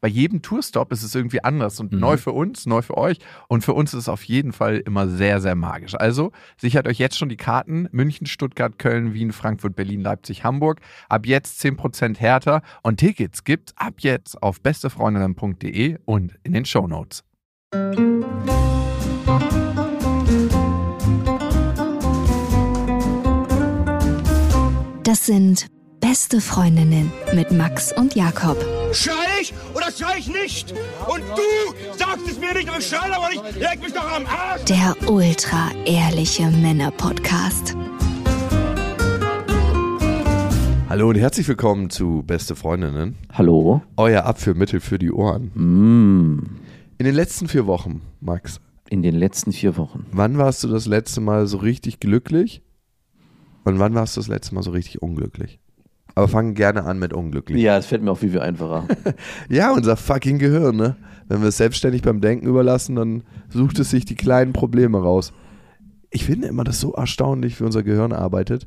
bei jedem Tourstop ist es irgendwie anders und Mhm. neu für uns, neu für euch und für uns ist es auf jeden Fall immer sehr, sehr magisch. Also sichert euch jetzt schon die Karten München, Stuttgart, Köln, Wien, Frankfurt, Berlin, Leipzig, Hamburg. Ab jetzt 10% härter und Tickets gibt's ab jetzt auf bestefreundinnen.de und in den Shownotes. Das sind beste Freundinnen mit Max und Jakob. Schrei ich schrei ich nicht? Und du sagst es mir nicht, aber ich schrei aber nicht. Leg mich doch am Arsch. Der ultra ehrliche Männer-Podcast. Hallo und herzlich willkommen zu Beste Freundinnen, Hallo? euer Abführmittel für die Ohren. Mm. In den letzten vier Wochen, Max, In den letzten vier Wochen. wann warst du das letzte Mal so richtig glücklich und wann warst du das letzte Mal so richtig unglücklich? Aber fang gerne an mit unglücklich. Ja, es fällt mir auch viel, viel einfacher. Ja, unser fucking Gehirn, ne? Wenn wir es selbstständig beim Denken überlassen, dann sucht es sich die kleinen Probleme raus. Ich finde immer das so erstaunlich, wie unser Gehirn arbeitet.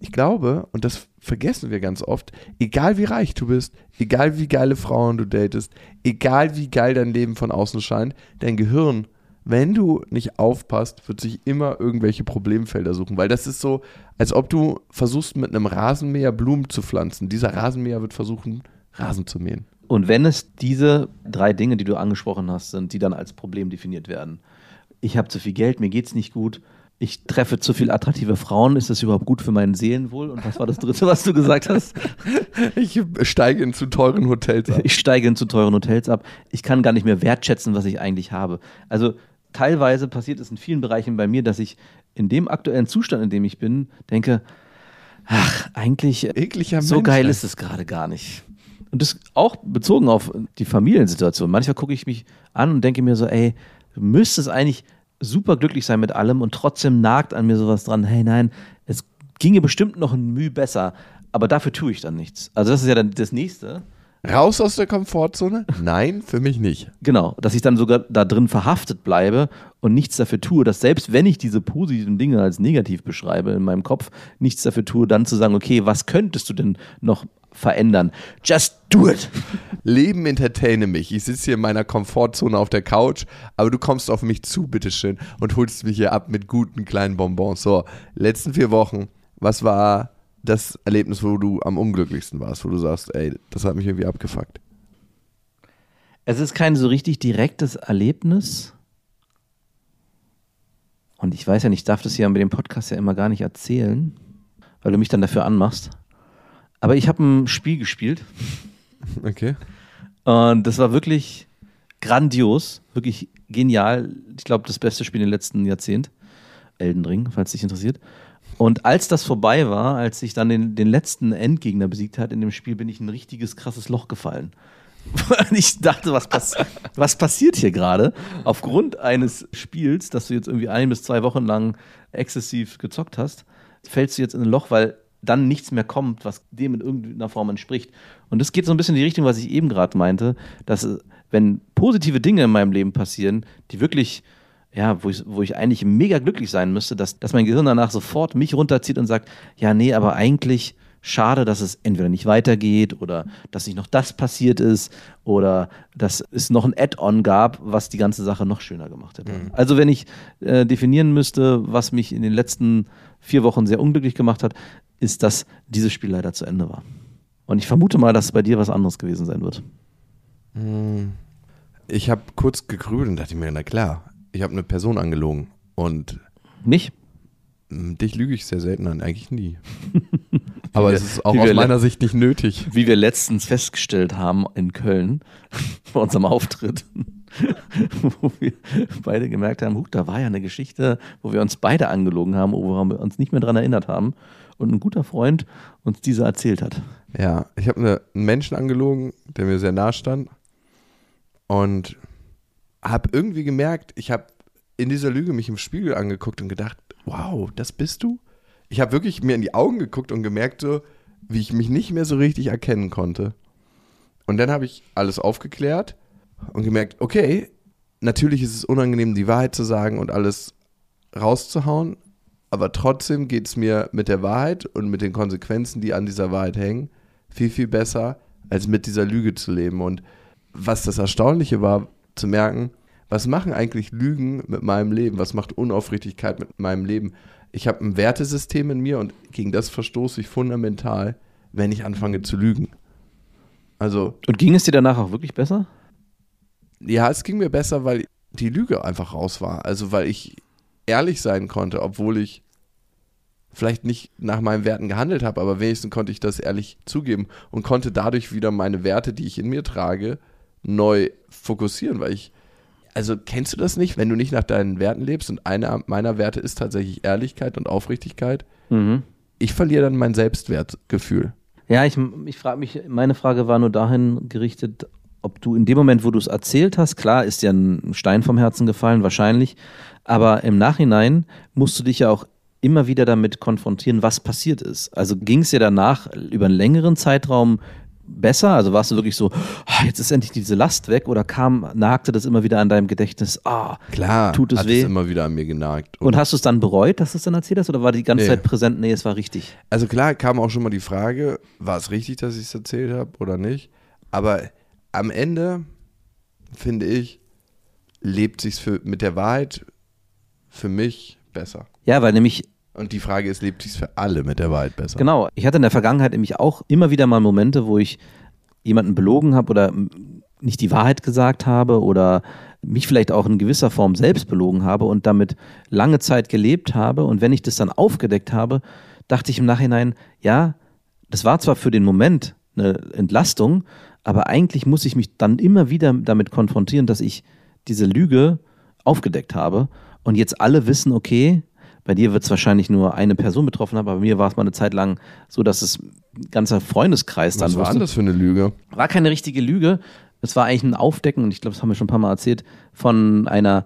Ich glaube, und das vergessen wir ganz oft, egal wie reich du bist, egal wie geile Frauen du datest, egal wie geil dein Leben von außen scheint, dein Gehirn, wenn du nicht aufpasst, wird sich immer irgendwelche Problemfelder suchen, weil das ist so, als ob du versuchst mit einem Rasenmäher Blumen zu pflanzen. Dieser Rasenmäher wird versuchen, Rasen zu mähen. Und wenn es diese drei Dinge, die du angesprochen hast, sind, die dann als Problem definiert werden. Ich habe zu viel Geld, mir geht's nicht gut. Ich treffe zu viel attraktive Frauen. Ist das überhaupt gut für mein Seelenwohl? Und was war das dritte, was du gesagt hast? Ich steige in zu teuren Hotels ab. Ich steige in zu teuren Hotels ab. Ich kann gar nicht mehr wertschätzen, was ich eigentlich habe. Also teilweise passiert es in vielen Bereichen bei mir, dass ich in dem aktuellen Zustand, in dem ich bin, denke, ach, eigentlich Ekliger so Mensch, geil ey. ist es gerade gar nicht. Und das auch bezogen auf die Familiensituation. Manchmal gucke ich mich an und denke mir so, ey, du müsstest eigentlich super glücklich sein mit allem und trotzdem nagt an mir sowas dran, hey nein, es ginge bestimmt noch ein Mühe besser, aber dafür tue ich dann nichts. Also das ist ja dann das Nächste. Raus aus der Komfortzone? Nein, für mich nicht. Genau, dass ich dann sogar da drin verhaftet bleibe und nichts dafür tue, dass selbst wenn ich diese positiven Dinge als negativ beschreibe in meinem Kopf, nichts dafür tue, dann zu sagen, okay, was könntest du denn noch verändern? Just do it. Leben entertaine mich. Ich sitze hier in meiner Komfortzone auf der Couch, aber du kommst auf mich zu, bitteschön, und holst mich hier ab mit guten kleinen Bonbons. So, letzten vier Wochen, was war das Erlebnis, wo du am unglücklichsten warst, wo du sagst, ey, das hat mich irgendwie abgefuckt? Es ist kein so richtig direktes Erlebnis. Und ich weiß ja nicht, ich darf das ja mit dem Podcast ja immer gar nicht erzählen, weil du mich dann dafür anmachst. Aber ich habe ein Spiel gespielt Okay. und das war wirklich grandios, wirklich genial. Ich glaube, das beste Spiel im letzten Jahrzehnt. Elden Ring, falls dich interessiert. Und als das vorbei war, als ich dann den, den letzten Endgegner besiegt hat in dem Spiel, bin ich in ein richtiges krasses Loch gefallen. Ich dachte, was, pass was passiert hier gerade? Aufgrund eines Spiels, das du jetzt irgendwie ein bis zwei Wochen lang exzessiv gezockt hast, fällst du jetzt in ein Loch, weil dann nichts mehr kommt, was dem in irgendeiner Form entspricht. Und das geht so ein bisschen in die Richtung, was ich eben gerade meinte, dass äh, wenn positive Dinge in meinem Leben passieren, die wirklich, ja, wo ich, wo ich eigentlich mega glücklich sein müsste, dass, dass mein Gehirn danach sofort mich runterzieht und sagt, ja, nee, aber eigentlich schade, dass es entweder nicht weitergeht oder dass nicht noch das passiert ist oder dass es noch ein Add-on gab, was die ganze Sache noch schöner gemacht hätte. Also wenn ich äh, definieren müsste, was mich in den letzten vier Wochen sehr unglücklich gemacht hat, ist, dass dieses Spiel leider zu Ende war. Und ich vermute mal, dass es bei dir was anderes gewesen sein wird. Ich habe kurz gegrübelt und dachte mir, na klar, ich habe eine Person angelogen. Und Nicht? mm, dich lüge ich sehr selten an, eigentlich nie. Aber es ist auch aus meiner Sicht nicht nötig. Wie wir letztens festgestellt haben in Köln bei unserem Auftritt. wo wir beide gemerkt haben, da war ja eine Geschichte, wo wir uns beide angelogen haben, wo wir uns nicht mehr dran erinnert haben und ein guter Freund uns diese erzählt hat. Ja, ich habe eine, einen Menschen angelogen, der mir sehr nahe stand und habe irgendwie gemerkt, ich habe in dieser Lüge mich im Spiegel angeguckt und gedacht, wow, das bist du? Ich habe wirklich mir in die Augen geguckt und gemerkt so, wie ich mich nicht mehr so richtig erkennen konnte. Und dann habe ich alles aufgeklärt und gemerkt, okay, natürlich ist es unangenehm, die Wahrheit zu sagen und alles rauszuhauen, aber trotzdem geht es mir mit der Wahrheit und mit den Konsequenzen, die an dieser Wahrheit hängen, viel, viel besser, als mit dieser Lüge zu leben. Und was das Erstaunliche war, zu merken, was machen eigentlich Lügen mit meinem Leben? Was macht Unaufrichtigkeit mit meinem Leben? Ich habe ein Wertesystem in mir und gegen das verstoße ich fundamental, wenn ich anfange zu lügen. Also, Und ging es dir danach auch wirklich besser? ja, es ging mir besser, weil die Lüge einfach raus war. Also, weil ich ehrlich sein konnte, obwohl ich vielleicht nicht nach meinen Werten gehandelt habe, aber wenigstens konnte ich das ehrlich zugeben und konnte dadurch wieder meine Werte, die ich in mir trage, neu fokussieren, weil ich also kennst du das nicht, wenn du nicht nach deinen Werten lebst und einer meiner Werte ist tatsächlich Ehrlichkeit und Aufrichtigkeit, Mhm. ich verliere dann mein Selbstwertgefühl. Ja, ich, ich frage mich, meine Frage war nur dahin gerichtet, ob du in dem Moment, wo du es erzählt hast, klar ist dir ein Stein vom Herzen gefallen, wahrscheinlich, aber im Nachhinein musst du dich ja auch immer wieder damit konfrontieren, was passiert ist. Also ging es dir danach über einen längeren Zeitraum besser? Also warst du wirklich so, "Ah, jetzt ist endlich diese Last weg oder kam, nagte das immer wieder an deinem Gedächtnis, ah, Klar, Tut es hat weh? es immer wieder an mir genagt. und hast du es dann bereut, dass du es dann erzählt hast oder war die ganze Nee. Zeit präsent, nee, es war richtig? Also klar kam auch schon mal die Frage, war es richtig, dass ich es erzählt habe oder nicht? Aber am Ende finde ich, lebt sich's für, mit der Wahrheit für mich besser. Ja, weil nämlich Und die Frage ist, lebt sich's für alle mit der Wahrheit besser? Genau. Ich hatte in der Vergangenheit nämlich auch immer wieder mal Momente, wo ich jemanden belogen habe oder nicht die Wahrheit gesagt habe oder mich vielleicht auch in gewisser Form selbst belogen habe und damit lange Zeit gelebt habe. Und wenn ich das dann aufgedeckt habe, dachte ich im Nachhinein, ja, das war zwar für den Moment eine Entlastung, aber eigentlich muss ich mich dann immer wieder damit konfrontieren, dass ich diese Lüge aufgedeckt habe und jetzt alle wissen, okay, bei dir wird es wahrscheinlich nur eine Person betroffen haben, aber bei mir war es mal eine Zeit lang so, dass es ein ganzer Freundeskreis dann Was war wusste. denn das für eine Lüge? War keine richtige Lüge. Es war eigentlich ein Aufdecken, und ich glaube, das haben wir schon ein paar Mal erzählt, von einer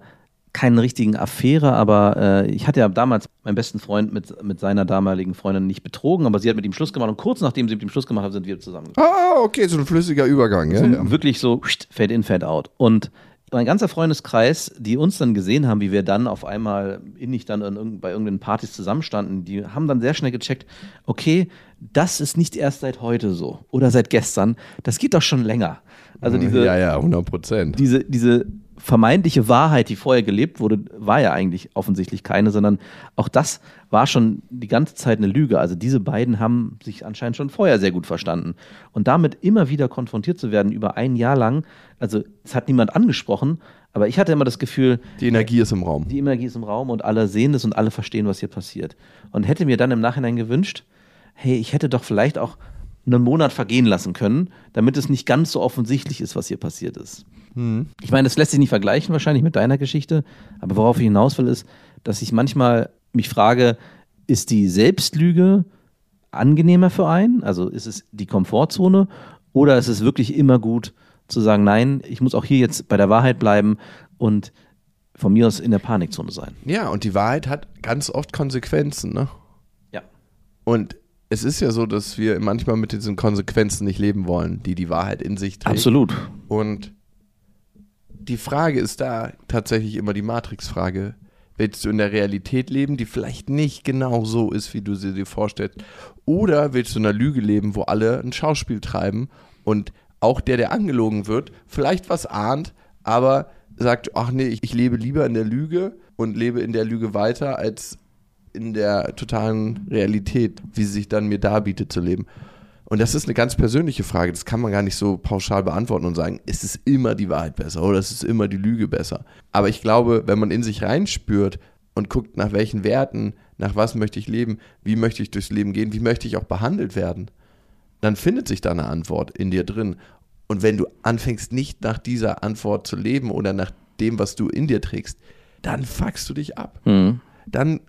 keinen richtigen Affäre, aber äh, ich hatte ja damals meinen besten Freund mit, mit seiner damaligen Freundin nicht betrogen, aber sie hat mit ihm Schluss gemacht und kurz nachdem sie mit ihm Schluss gemacht hat, sind wir zusammengekommen. Ah, okay, so ein flüssiger Übergang. Ja, ja. Wirklich so fade in, fade out. Und mein ganzer Freundeskreis, die uns dann gesehen haben, wie wir dann auf einmal innig dann in, bei irgendeinen Partys zusammenstanden, die haben dann sehr schnell gecheckt, okay, das ist nicht erst seit heute so oder seit gestern, das geht doch schon länger. Also diese, ja, ja, 100 Prozent. diese, diese vermeintliche Wahrheit, die vorher gelebt wurde, war ja eigentlich offensichtlich keine, sondern auch das war schon die ganze Zeit eine Lüge. Also diese beiden haben sich anscheinend schon vorher sehr gut verstanden. Und damit immer wieder konfrontiert zu werden über ein Jahr lang, also es hat niemand angesprochen, aber ich hatte immer das Gefühl, Die Energie ist im Raum. die Energie ist im Raum und alle sehen es und alle verstehen, was hier passiert. Und hätte mir dann im Nachhinein gewünscht, hey, ich hätte doch vielleicht auch einen Monat vergehen lassen können, damit es nicht ganz so offensichtlich ist, was hier passiert ist. Ich meine, das lässt sich nicht vergleichen wahrscheinlich mit deiner Geschichte, aber worauf ich hinaus will, ist, dass ich manchmal mich frage, ist die Selbstlüge angenehmer für einen? Also ist es die Komfortzone oder ist es wirklich immer gut zu sagen, nein, ich muss auch hier jetzt bei der Wahrheit bleiben und von mir aus in der Panikzone sein? Ja, und die Wahrheit hat ganz oft Konsequenzen, ne? Ja. Und es ist ja so, dass wir manchmal mit diesen Konsequenzen nicht leben wollen, die die Wahrheit in sich trägt. Absolut. Und die Frage ist da tatsächlich immer die Matrix-Frage. Willst du in der Realität leben, die vielleicht nicht genau so ist, wie du sie dir vorstellst? Oder willst du in einer Lüge leben, wo alle ein Schauspiel treiben und auch der, der angelogen wird, vielleicht was ahnt, aber sagt, ach nee, ich, ich lebe lieber in der Lüge und lebe in der Lüge weiter, als in der totalen Realität, wie sie sich dann mir darbietet zu leben. Und das ist eine ganz persönliche Frage. Das kann man gar nicht so pauschal beantworten und sagen, ist es immer die Wahrheit besser oder ist es immer die Lüge besser. Aber ich glaube, wenn man in sich reinspürt und guckt, nach welchen Werten, nach was möchte ich leben, wie möchte ich durchs Leben gehen, wie möchte ich auch behandelt werden, dann findet sich da eine Antwort in dir drin. Und wenn du anfängst, nicht nach dieser Antwort zu leben oder nach dem, was du in dir trägst, dann fuckst du dich ab. Mhm. Dann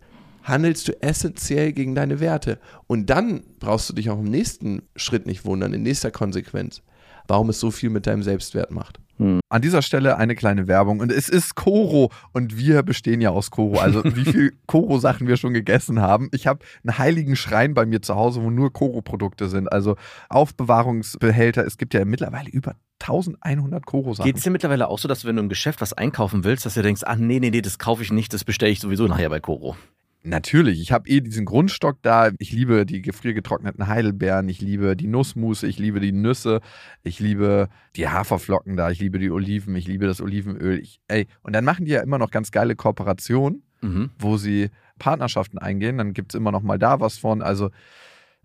handelst du essentiell gegen deine Werte. Und dann brauchst du dich auch im nächsten Schritt nicht wundern, in nächster Konsequenz, warum es so viel mit deinem Selbstwert macht. An dieser Stelle eine kleine Werbung. Und es ist Koro. Und wir bestehen ja aus Koro. Also wie viel Koro-Sachen wir schon gegessen haben. Ich habe einen heiligen Schrein bei mir zu Hause, wo nur Koro-Produkte sind. Also Aufbewahrungsbehälter. Es gibt ja mittlerweile über 1100 Koro-Sachen. Geht es dir mittlerweile auch so, dass du, wenn du im Geschäft was einkaufen willst, dass du denkst, ach nee, nee, nee, das kaufe ich nicht, das bestelle ich sowieso nachher bei Koro. Natürlich, ich habe eh diesen Grundstock da. Ich liebe die gefriergetrockneten Heidelbeeren, ich liebe die Nussmusse, ich liebe die Nüsse, ich liebe die Haferflocken da, ich liebe die Oliven, ich liebe das Olivenöl. Ich, ey, und dann machen die ja immer noch ganz geile Kooperationen, Mhm. wo sie Partnerschaften eingehen. Dann gibt es immer noch mal da was von. Also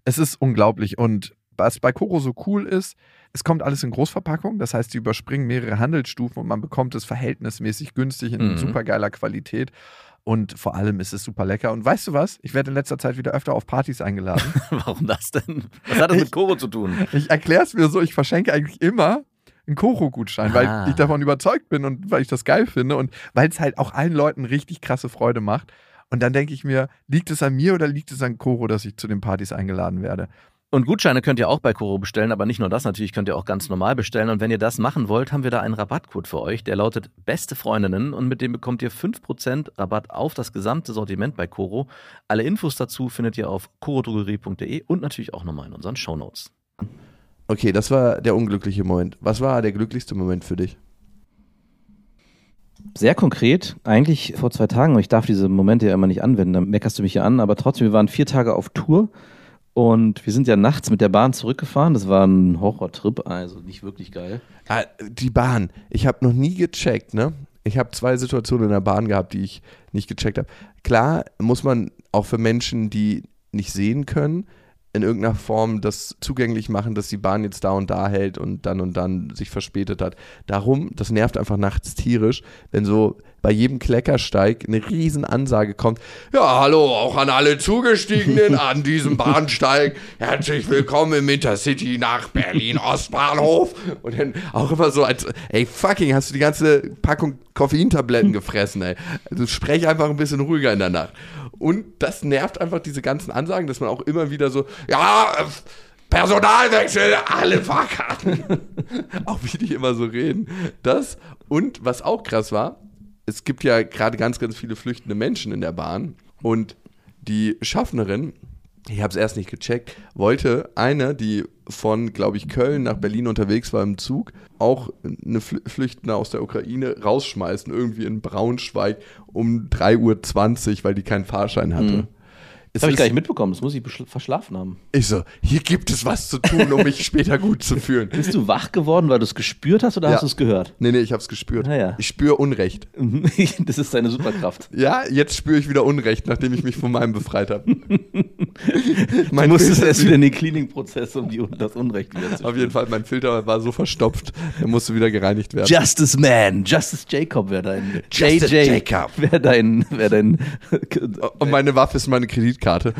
es ist unglaublich. Und was bei Koro so cool ist, es kommt alles in Großverpackung. Das heißt, sie überspringen mehrere Handelsstufen und man bekommt es verhältnismäßig günstig in Mhm. supergeiler Qualität. Und vor allem ist es super lecker. Und weißt du was? Ich werde in letzter Zeit wieder öfter auf Partys eingeladen. Warum das denn? Was hat das mit Koro zu tun? Ich erkläre es mir so, ich verschenke eigentlich immer einen Koro-Gutschein, Ah. weil ich davon überzeugt bin und weil ich das geil finde und weil es halt auch allen Leuten richtig krasse Freude macht. Und dann denke ich mir, liegt es an mir oder liegt es an Koro, dass ich zu den Partys eingeladen werde? Und Gutscheine könnt ihr auch bei Koro bestellen, aber nicht nur das, natürlich könnt ihr auch ganz normal bestellen. Und wenn ihr das machen wollt, haben wir da einen Rabattcode für euch, der lautet Beste Freundinnen und mit dem bekommt ihr 5% Rabatt auf das gesamte Sortiment bei Koro. Alle Infos dazu findet ihr auf korodrogerie.de und natürlich auch nochmal in unseren Shownotes. Okay, das war der unglückliche Moment. Was war der glücklichste Moment für dich? Sehr konkret, eigentlich vor zwei Tagen, und ich darf diese Momente ja immer nicht anwenden, dann meckerst du mich ja an, aber trotzdem, wir waren vier Tage auf Tour und wir sind ja nachts mit der Bahn zurückgefahren. Das war ein Horrortrip, also nicht wirklich geil. Ah, die Bahn. Ich habe noch nie gecheckt, ne? Ich habe zwei Situationen in der Bahn gehabt, die ich nicht gecheckt habe. Klar muss man auch für Menschen, die nicht sehen können, in irgendeiner Form das zugänglich machen, dass die Bahn jetzt da und da hält und dann und dann sich verspätet hat. Darum, das nervt einfach nachts tierisch, wenn so bei jedem Kleckersteig eine riesen Ansage kommt. Ja, hallo, auch an alle Zugestiegenen an diesem Bahnsteig. Herzlich willkommen im Intercity nach Berlin Ostbahnhof. Und dann auch immer so als, ey, fucking, hast du die ganze Packung Koffeintabletten gefressen, ey. Also sprech einfach ein bisschen ruhiger in der Nacht. Und das nervt einfach diese ganzen Ansagen, dass man auch immer wieder so, ja, Personalwechsel, alle Fahrkarten. auch wie die immer so reden. Das und was auch krass war, es gibt ja gerade ganz, ganz viele flüchtende Menschen in der Bahn und die Schaffnerin, ich habe es erst nicht gecheckt, wollte eine, die von, glaube ich, Köln nach Berlin unterwegs war im Zug, auch eine Flü Flüchtende aus der Ukraine rausschmeißen, irgendwie in Braunschweig um 3.20 Uhr, weil die keinen Fahrschein hatte. Mhm. Das habe ich gar nicht mitbekommen, das muss ich verschlafen haben. ich so, hier gibt es was zu tun, um mich später gut zu fühlen. Bist du wach geworden, weil du es gespürt hast oder Ja. hast du es gehört? Nee, nee, ich habe es gespürt. Ah, ja. Ich spüre Unrecht. Das ist deine Superkraft. Ja, jetzt spüre ich wieder Unrecht, nachdem ich mich von meinem befreit habe. Du musstest erst wieder in den Cleaning-Prozess, um die, das Unrecht wieder zu Auf jeden Fall, mein Filter war so verstopft, der musste wieder gereinigt werden. Justice Man, Justice Jacob wäre dein. Justice JJ Jacob. wäre dein. Wär dein Und meine Waffe ist meine Kreditkarte.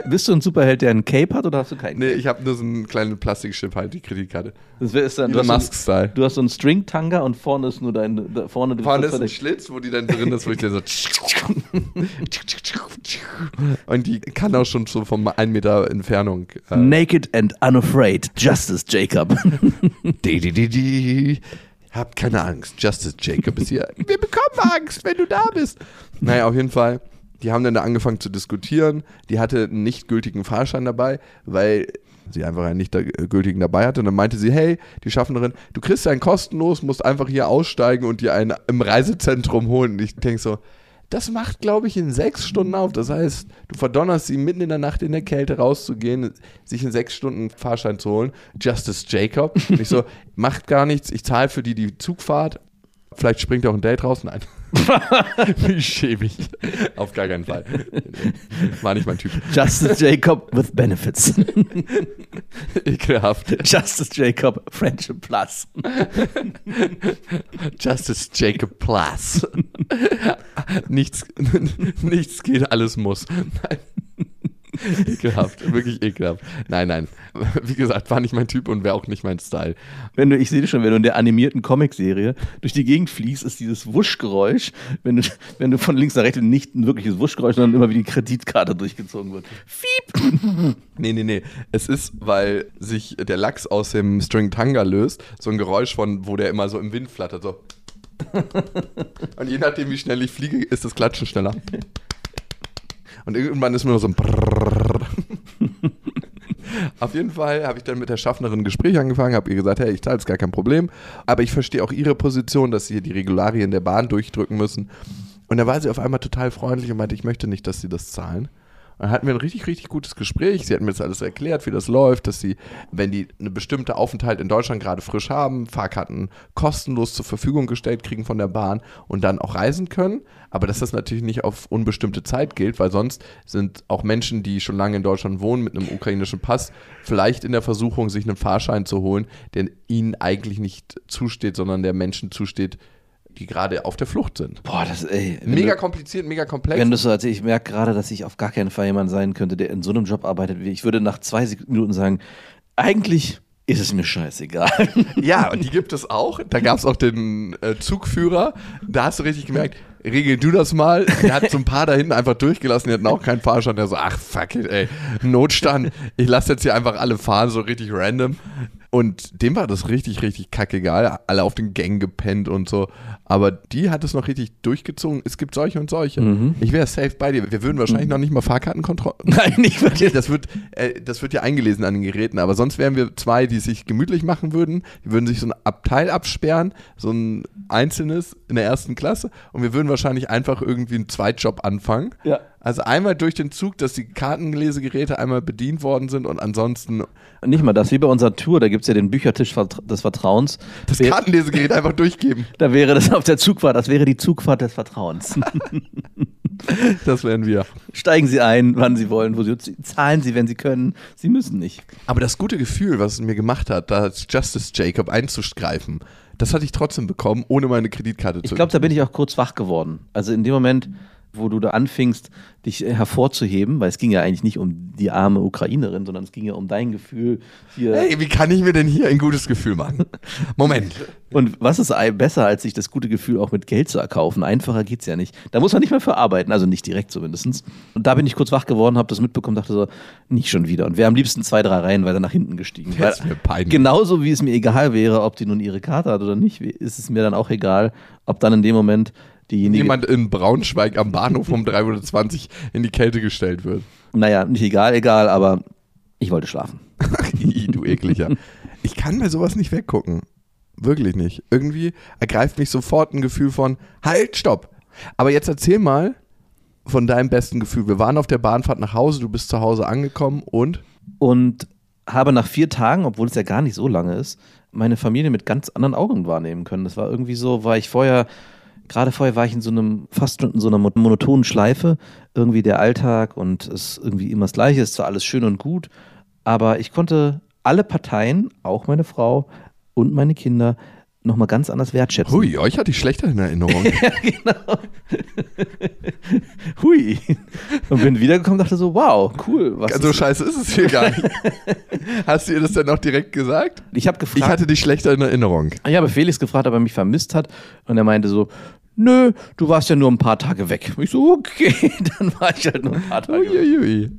Bist du ein Superheld, der einen Cape hat oder hast du keinen? Nee, ich habe nur so einen kleinen Plastikchip halt, die Kreditkarte. Das ist dann, du, hast so Musk-Style. ein, du hast so einen String-Tanga und vorne ist nur dein. Da, vorne Vorne ist ein. Schlitz, wo die dann drin ist, wo ich dann so. Und die kann auch schon so von 1 Meter Entfernung. Äh, Naked and unafraid, Justice Jacob. di, di, di, di. Habt keine Angst, Justice Jacob ist hier. Wir bekommen Angst, wenn du da bist. Naja, auf jeden Fall. Die haben dann da angefangen zu diskutieren. Die hatte einen nicht gültigen Fahrschein dabei, weil sie einfach einen nicht da- gültigen dabei hatte. Und dann meinte sie, hey, die Schaffnerin, du kriegst einen kostenlos, musst einfach hier aussteigen und dir einen im Reisezentrum holen. Und ich denke so, das macht, glaube ich, in sechs Stunden auf. Das heißt, du verdonnerst sie mitten in der Nacht in der Kälte rauszugehen, sich in sechs Stunden Fahrschein zu holen. Justice Jacob. Und ich so, macht gar nichts, ich zahle für die die Zugfahrt. Vielleicht springt auch ein Date raus. Nein. Wie schäbig. Auf gar keinen Fall. War nicht mein Typ. Justice Jacob with benefits. Ekelhaft. Justice Jacob Friendship Plus. Justice Jacob Plus. nichts, nichts geht, alles muss. Nein. ekelhaft, wirklich ekelhaft. Nein, nein. Wie gesagt, war nicht mein Typ und wäre auch nicht mein Style. Wenn du, ich sehe schon, wenn du in der animierten Comicserie durch die Gegend fliegst, ist dieses Wuschgeräusch, wenn du, wenn du von links nach rechts nicht ein wirkliches Wuschgeräusch, sondern immer wie die Kreditkarte durchgezogen wird. Fiep! Nee, nee, nee. Es ist, weil sich der Lachs aus dem String Tanga löst, so ein Geräusch von, wo der immer so im Wind flattert, so. Und je nachdem, wie schnell ich fliege, ist das Klatschen schneller. Und irgendwann ist mir nur so ein Brrrr. Auf jeden Fall habe ich dann mit der Schaffnerin ein Gespräch angefangen, habe ihr gesagt, hey, ich zahle es gar kein Problem. Aber ich verstehe auch ihre Position, dass sie hier die Regularien der Bahn durchdrücken müssen. Und da war sie auf einmal total freundlich und meinte, ich möchte nicht, dass sie das zahlen. Dann hatten wir ein richtig, richtig gutes Gespräch. Sie hat mir das alles erklärt, wie das läuft, dass sie, wenn die eine bestimmte Aufenthalt in Deutschland gerade frisch haben, Fahrkarten kostenlos zur Verfügung gestellt kriegen von der Bahn und dann auch reisen können. Aber dass das natürlich nicht auf unbestimmte Zeit gilt, weil sonst sind auch Menschen, die schon lange in Deutschland wohnen, mit einem ukrainischen Pass, vielleicht in der Versuchung, sich einen Fahrschein zu holen, der ihnen eigentlich nicht zusteht, sondern der Menschen zusteht, die gerade auf der Flucht sind. Boah, das, ey. Mega du- kompliziert, mega komplex. Wenn du so erzählst, ich merke gerade, dass ich auf gar keinen Fall jemand sein könnte, der in so einem Job arbeitet wie ich. Würde nach zwei Minuten sagen, eigentlich ist es mir scheißegal. Ja, und die gibt es auch. Da gab es auch den äh, Zugführer. Da hast du richtig gemerkt, regel du das mal. Der hat so ein paar da hinten einfach durchgelassen. Die hatten auch keinen Fahrschein. Der so, ach fuck it, ey. Notstand. Ich lasse jetzt hier einfach alle fahren, so richtig random. Und dem war das richtig, richtig kackegal. Alle auf den Gängen gepennt und so. Aber die hat es noch richtig durchgezogen. Es gibt solche und solche. Ich wäre safe bei dir. Wir würden wahrscheinlich noch nicht mal Fahrkartenkontrolle. Nein, nicht wirklich. Das wird, äh, das wird ja eingelesen an den Geräten, aber sonst wären wir zwei, die sich gemütlich machen würden. Die würden sich so ein Abteil absperren, so ein einzelnes in der ersten Klasse und wir würden wahrscheinlich einfach irgendwie einen Zweitjob anfangen. Ja. Also einmal durch den Zug, dass die Kartenlesegeräte einmal bedient worden sind und ansonsten Nicht mal das, wie bei unserer Tour, da gibt es ja den Büchertisch des Vertrauens. das Kartenlesegerät einfach durchgeben. Da wäre das auf der Zugfahrt, das wäre die Zugfahrt des Vertrauens. Das wären wir. Steigen Sie ein, wann Sie wollen, wo Sie zahlen Sie, wenn Sie können. Sie müssen nicht. Aber das gute Gefühl, was es mir gemacht hat, da als Justice Jacob einzugreifen, das hatte ich trotzdem bekommen, ohne meine Kreditkarte Ich zu glaube, da bin ich auch kurz wach geworden. Also in dem Moment, wo du da anfingst, dich äh, hervorzuheben, weil es ging ja eigentlich nicht um die arme Ukrainerin, sondern es ging ja um dein Gefühl hier. Hey, wie kann ich mir denn hier ein gutes Gefühl machen? Moment. Und was ist besser, als sich das gute Gefühl auch mit Geld zu erkaufen? Einfacher geht's ja nicht. Da muss man nicht mehr für arbeiten, also nicht direkt zumindest. Und da bin ich kurz wach geworden, habe das mitbekommen, dachte so, nicht schon wieder. Und wäre am liebsten zwei, drei Reihen weiter nach hinten gestiegen. Das ist mir peinlich. Genauso wie es mir egal wäre, ob die nun ihre Karte hat oder nicht, ist es mir dann auch egal, ob dann in dem Moment diejenige. Jemand in Braunschweig am Bahnhof um 3.20 Uhr in die Kälte gestellt wird. Naja, nicht egal, egal, aber ich wollte schlafen. Ii, du ekliger. Ich kann bei sowas nicht weggucken. Wirklich nicht. Irgendwie ergreift mich sofort ein Gefühl von, halt, stopp. Aber jetzt erzähl mal von deinem besten Gefühl. Wir waren auf der Bahnfahrt nach Hause, du bist zu Hause angekommen und Und habe nach vier Tagen, obwohl es ja gar nicht so lange ist, meine Familie mit ganz anderen Augen wahrnehmen können. Das war irgendwie so, war ich vorher, gerade vorher war ich in so einem, fast in so einer mon- monotonen Schleife, irgendwie der Alltag und es irgendwie immer das Gleiche, ist zwar alles schön und gut, aber ich konnte alle Parteien, auch meine Frau und meine Kinder, nochmal ganz anders wertschätzen. hui, euch hatte ich schlechter in Erinnerung. Hui. Und bin wiedergekommen und dachte so, wow, cool. Was so ist- scheiße ist es hier gar nicht. Hast du ihr das dann auch direkt gesagt? ich habe gefragt. Ich hatte dich schlechter in Erinnerung. Ich habe Felix gefragt, ob er mich vermisst hat. Und er meinte so, nö, du warst ja nur ein paar Tage weg. Ich so, okay, dann war ich halt nur ein paar Tage weg. Uiuiui.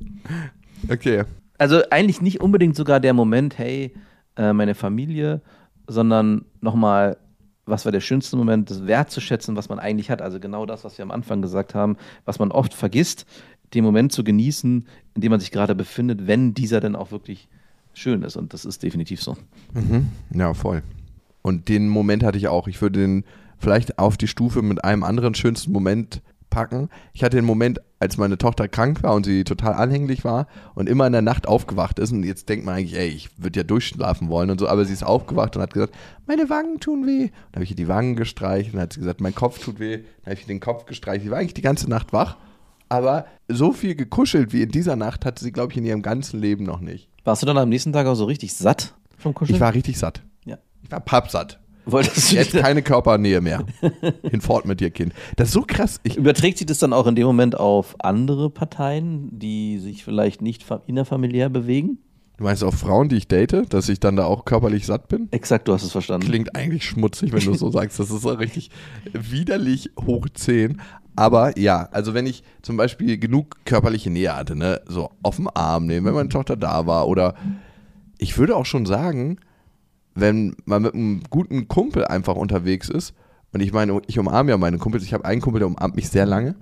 Okay. Also eigentlich nicht unbedingt sogar der Moment, hey, äh, meine Familie, sondern nochmal, was war der schönste Moment, das wertzuschätzen, was man eigentlich hat. Also genau das, was wir am Anfang gesagt haben, was man oft vergisst, den Moment zu genießen, in dem man sich gerade befindet, wenn dieser dann auch wirklich schön ist. Und das ist definitiv so. Ja, voll. Und den Moment hatte ich auch. Ich würde den vielleicht auf die Stufe mit einem anderen schönsten Moment packen. Ich hatte den Moment, als meine Tochter krank war und sie total anhänglich war und immer in der Nacht aufgewacht ist. Und jetzt denkt man eigentlich, ey, ich würde ja durchschlafen wollen und so, aber sie ist aufgewacht und hat gesagt, meine Wangen tun weh. Dann habe ich ihr die Wangen gestreichelt und dann hat sie gesagt, mein Kopf tut weh. Dann habe ich ihr den Kopf gestreichelt. Sie war eigentlich die ganze Nacht wach. Aber so viel gekuschelt wie in dieser Nacht hatte sie, glaube ich, in ihrem ganzen Leben noch nicht. Warst du dann am nächsten Tag auch so richtig satt vom Kuscheln? Ich war richtig satt. Ja. Ich war pappsatt. Wolltest Jetzt keine Körpernähe mehr. Hinfort mit dir, Kind. Das ist so krass. Ich, Überträgt sich das dann auch in dem Moment auf andere Parteien, die sich vielleicht nicht fa- innerfamiliär bewegen? du meinst auch Frauen, die ich date, dass ich dann da auch körperlich satt bin? Exakt, du hast es verstanden. Klingt eigentlich schmutzig, wenn du so sagst. Das ist so richtig widerlich hoch 10. Aber ja, also wenn ich zum Beispiel genug körperliche Nähe hatte, ne, so auf dem Arm nehmen, wenn meine Tochter da war oder ich würde auch schon sagen, wenn man mit einem guten Kumpel einfach unterwegs ist und ich meine, ich umarme ja meine Kumpels, ich habe einen Kumpel, der umarmt mich sehr lange.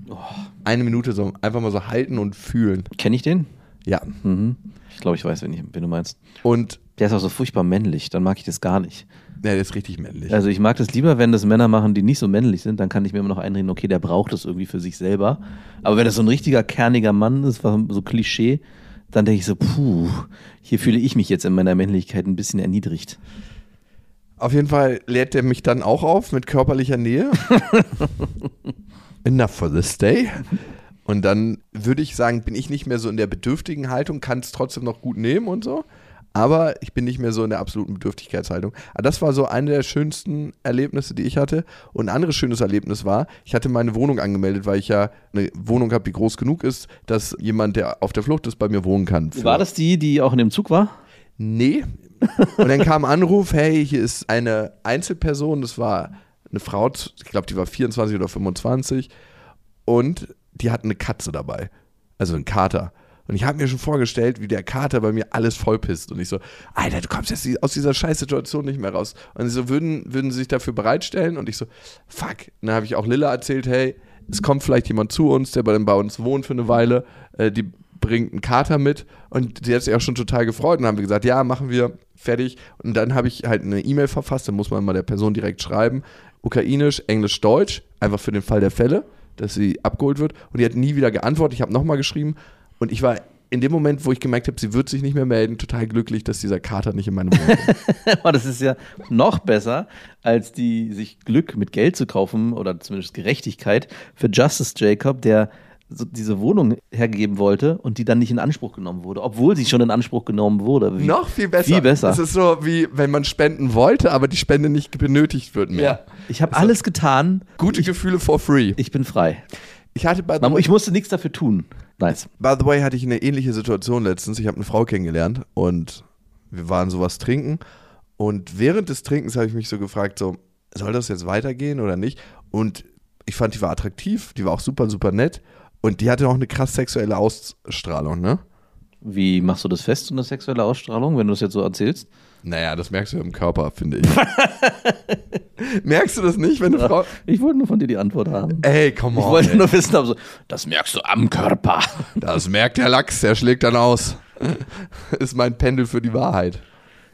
Eine Minute so einfach mal so halten und fühlen. Kenne ich den? Ja. Mhm. Ich glaube, ich weiß, wen, ich, wen du meinst. Und Der ist auch so furchtbar männlich, dann mag ich das gar nicht. ja, der ist richtig männlich. Also ich mag das lieber, wenn das Männer machen, die nicht so männlich sind, dann kann ich mir immer noch einreden, okay, der braucht das irgendwie für sich selber. Aber wenn das so ein richtiger kerniger Mann ist, so Klischee, dann denke ich so, puh, hier fühle ich mich jetzt in meiner Männlichkeit ein bisschen erniedrigt. Auf jeden Fall lädt der mich dann auch auf mit körperlicher Nähe. Enough for this day. Und dann würde ich sagen, bin ich nicht mehr so in der bedürftigen Haltung, kann es trotzdem noch gut nehmen und so. Aber ich bin nicht mehr so in der absoluten Bedürftigkeitshaltung. Aber das war so eine der schönsten Erlebnisse, die ich hatte. Und ein anderes schönes Erlebnis war, ich hatte meine Wohnung angemeldet, weil ich ja eine Wohnung habe, die groß genug ist, dass jemand, der auf der Flucht ist, bei mir wohnen kann. War das die, die auch in dem Zug war? Nee. Und dann kam ein Anruf, hey, hier ist eine Einzelperson, das war eine Frau, ich glaube, die war 24 oder 25 und die hat eine Katze dabei, also einen Kater. Und ich habe mir schon vorgestellt, wie der Kater bei mir alles vollpisst. Und ich so, Alter, du kommst jetzt aus dieser Scheißsituation nicht mehr raus. Und sie so, würden, würden sie sich dafür bereitstellen? Und ich so, fuck. Und dann habe ich auch Lilla erzählt, hey, es kommt vielleicht jemand zu uns, der bei, bei uns wohnt für eine Weile. Äh, die bringt einen Kater mit. Und die hat sich auch schon total gefreut. Und dann haben wir gesagt, ja, machen wir, fertig. Und dann habe ich halt eine E-Mail verfasst, da muss man mal der Person direkt schreiben. Ukrainisch, Englisch, Deutsch, einfach für den Fall der Fälle, dass sie abgeholt wird. Und die hat nie wieder geantwortet. Ich habe nochmal geschrieben. Und ich war in dem Moment, wo ich gemerkt habe, sie wird sich nicht mehr melden, total glücklich, dass dieser Kater nicht in meinem Wohnung ist. Aber das ist ja noch besser, als die sich Glück mit Geld zu kaufen oder zumindest Gerechtigkeit für Justice Jacob, der so diese Wohnung hergeben wollte und die dann nicht in Anspruch genommen wurde, obwohl sie schon in Anspruch genommen wurde. Wie- Noch viel besser. Viel besser. Es ist so, wie wenn man spenden wollte, aber die Spende nicht benötigt wird mehr. Ich habe alles getan. Gute Gefühle for free. Ich bin frei. Ich hatte bei Man- Ich musste nichts dafür tun. Nice. By the way, hatte ich eine ähnliche Situation letztens. Ich habe eine Frau kennengelernt und wir waren sowas trinken. Und während des Trinkens habe ich mich so gefragt, so, soll das jetzt weitergehen oder nicht? Und ich fand, die war attraktiv, die war auch super, super nett. Und die hatte auch eine krass sexuelle Ausstrahlung, ne? Wie machst du das fest, so eine sexuelle Ausstrahlung, wenn du das jetzt so erzählst? Naja, das merkst du im Körper, finde ich. merkst du das nicht, wenn eine Frau. Ich wollte nur von dir die Antwort haben. Ey, come Ich on. wollte ey. nur wissen, ob so, das merkst du am Körper. Das merkt der Lachs, der schlägt dann aus. Ist mein Pendel für die Wahrheit.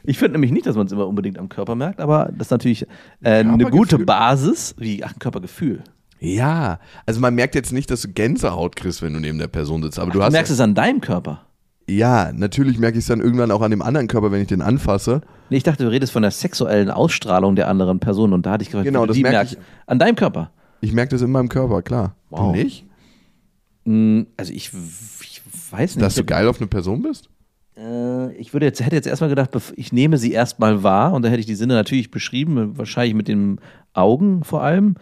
Ich finde nämlich nicht, dass man es immer unbedingt am Körper merkt, aber das ist natürlich äh, eine gute Basis, wie ach, ein Körpergefühl. Ja, also man merkt jetzt nicht, dass du Gänsehaut kriegst, wenn du neben der Person sitzt. Aber du Du hast. merkst es an deinem Körper. Ja, natürlich merke ich es dann irgendwann auch an dem anderen Körper, wenn ich den anfasse. Nee, ich dachte, du redest von der sexuellen Ausstrahlung der anderen Person und da hatte ich gefragt, Genau, das die merke merkst. ich. An deinem Körper. Ich merke das in meinem Körper, klar. Wow. Du nicht? Hm, Also ich, ich weiß nicht. Dass du geil auf eine Person bist? Äh, ich würde jetzt, hätte jetzt erstmal gedacht, ich nehme sie erstmal wahr und da hätte ich die Sinne natürlich beschrieben, wahrscheinlich mit den Augen vor allem.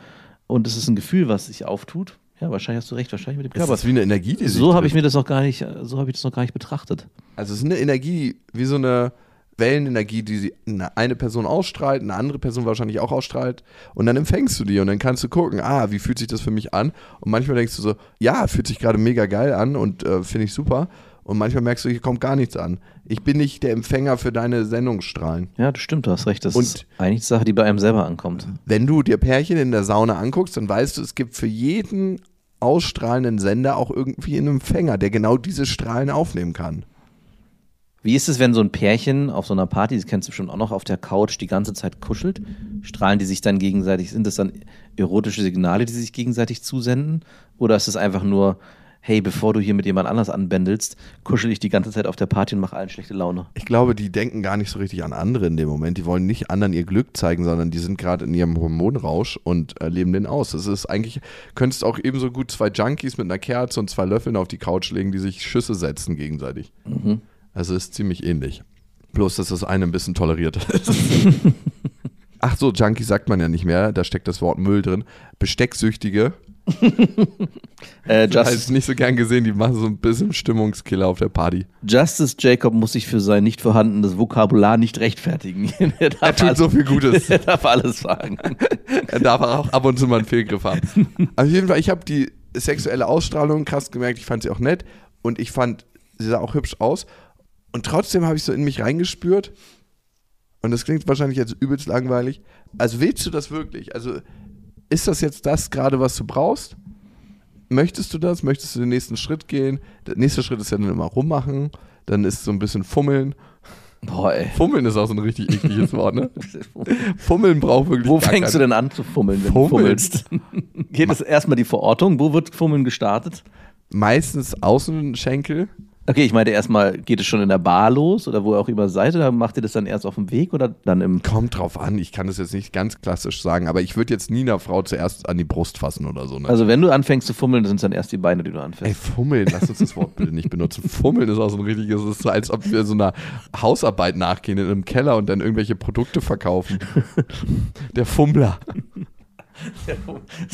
Und es ist ein Gefühl, was sich auftut. Ja, wahrscheinlich hast du recht, wahrscheinlich mit dem Das Körper. ist wie eine Energie, die sich So habe ich mir das noch gar nicht, so habe ich das noch gar nicht betrachtet. Also es ist eine Energie, wie so eine Wellenenergie, die eine Person ausstrahlt, eine andere Person wahrscheinlich auch ausstrahlt. Und dann empfängst du die und dann kannst du gucken, ah, wie fühlt sich das für mich an? Und manchmal denkst du so, ja, fühlt sich gerade mega geil an und äh, finde ich super. Und manchmal merkst du, hier kommt gar nichts an. Ich bin nicht der Empfänger für deine Sendungsstrahlen. Ja, das stimmt, du hast recht. Das Und- ist eigentlich eine Sache, die bei einem selber ankommt. Wenn du dir Pärchen in der Sauna anguckst, dann weißt du, es gibt für jeden ausstrahlenden Sender auch irgendwie einen Empfänger, der genau diese Strahlen aufnehmen kann. Wie ist es, wenn so ein Pärchen auf so einer Party, das kennst du bestimmt auch noch, auf der Couch die ganze Zeit kuschelt? Strahlen die sich dann gegenseitig, sind das dann erotische Signale, die sich gegenseitig zusenden? Oder ist es einfach nur, hey, bevor du hier mit jemand anders anbändelst, kuschel ich die ganze Zeit auf der Party und mache allen schlechte Laune? Ich glaube, die denken gar nicht so richtig an andere in dem Moment. Die wollen nicht anderen ihr Glück zeigen, sondern die sind gerade in ihrem Hormonrausch und äh, leben den aus. Es ist eigentlich, könntest auch ebenso gut zwei Junkies mit einer Kerze und zwei Löffeln auf die Couch legen, die sich Schüsse setzen gegenseitig. Also ist ziemlich ähnlich. Bloß, dass das eine ein bisschen tolerierter ist. ach so, Junkie sagt man ja nicht mehr, da steckt das Wort Müll drin. Bestecksüchtige, Äh, Just, ist nicht so gern gesehen, die machen so ein bisschen Stimmungskiller auf der Party. Justice Jacob muss sich für sein nicht vorhandenes Vokabular nicht rechtfertigen. er, Er tut alles, so viel Gutes. er darf alles sagen. Er darf auch ab und zu mal einen Fehlgriff haben. Auf jeden Fall, ich habe die sexuelle Ausstrahlung krass gemerkt. Ich fand sie auch nett und ich fand, sie sah auch hübsch aus. Und trotzdem habe ich so in mich reingespürt. Und das klingt wahrscheinlich jetzt übelst langweilig. Also willst du das wirklich? Also ist das jetzt das gerade, was du brauchst? Möchtest du das? Möchtest du den nächsten Schritt gehen? Der nächste Schritt ist ja dann immer rummachen. Dann ist so ein bisschen fummeln. Boah, ey. Fummeln ist auch so ein richtig ekliges Wort, ne? Fummeln braucht wirklich Wo fängst du keinen- denn an zu fummeln, wenn Fummeln? du fummelst? Geht es erstmal die Verortung? Wo wird Fummeln gestartet? Meistens Außenschenkel. Okay, ich meinte erstmal, geht es schon in der Bar los oder wo ihr auch immer seid? Oder macht ihr das dann erst auf dem Weg oder dann im. Kommt drauf an, ich kann das jetzt nicht ganz klassisch sagen, aber ich würde jetzt nie einer Frau zuerst an die Brust fassen oder so. Ne? Also, wenn du anfängst zu fummeln, sind es dann erst die Beine, die du Ey, anfängst. Fummeln, lass uns das Wort bitte nicht benutzen. Fummeln ist auch so ein richtiges, es ist so, als ob wir so einer Hausarbeit nachgehen in einem Keller und dann irgendwelche Produkte verkaufen. Der Fummler.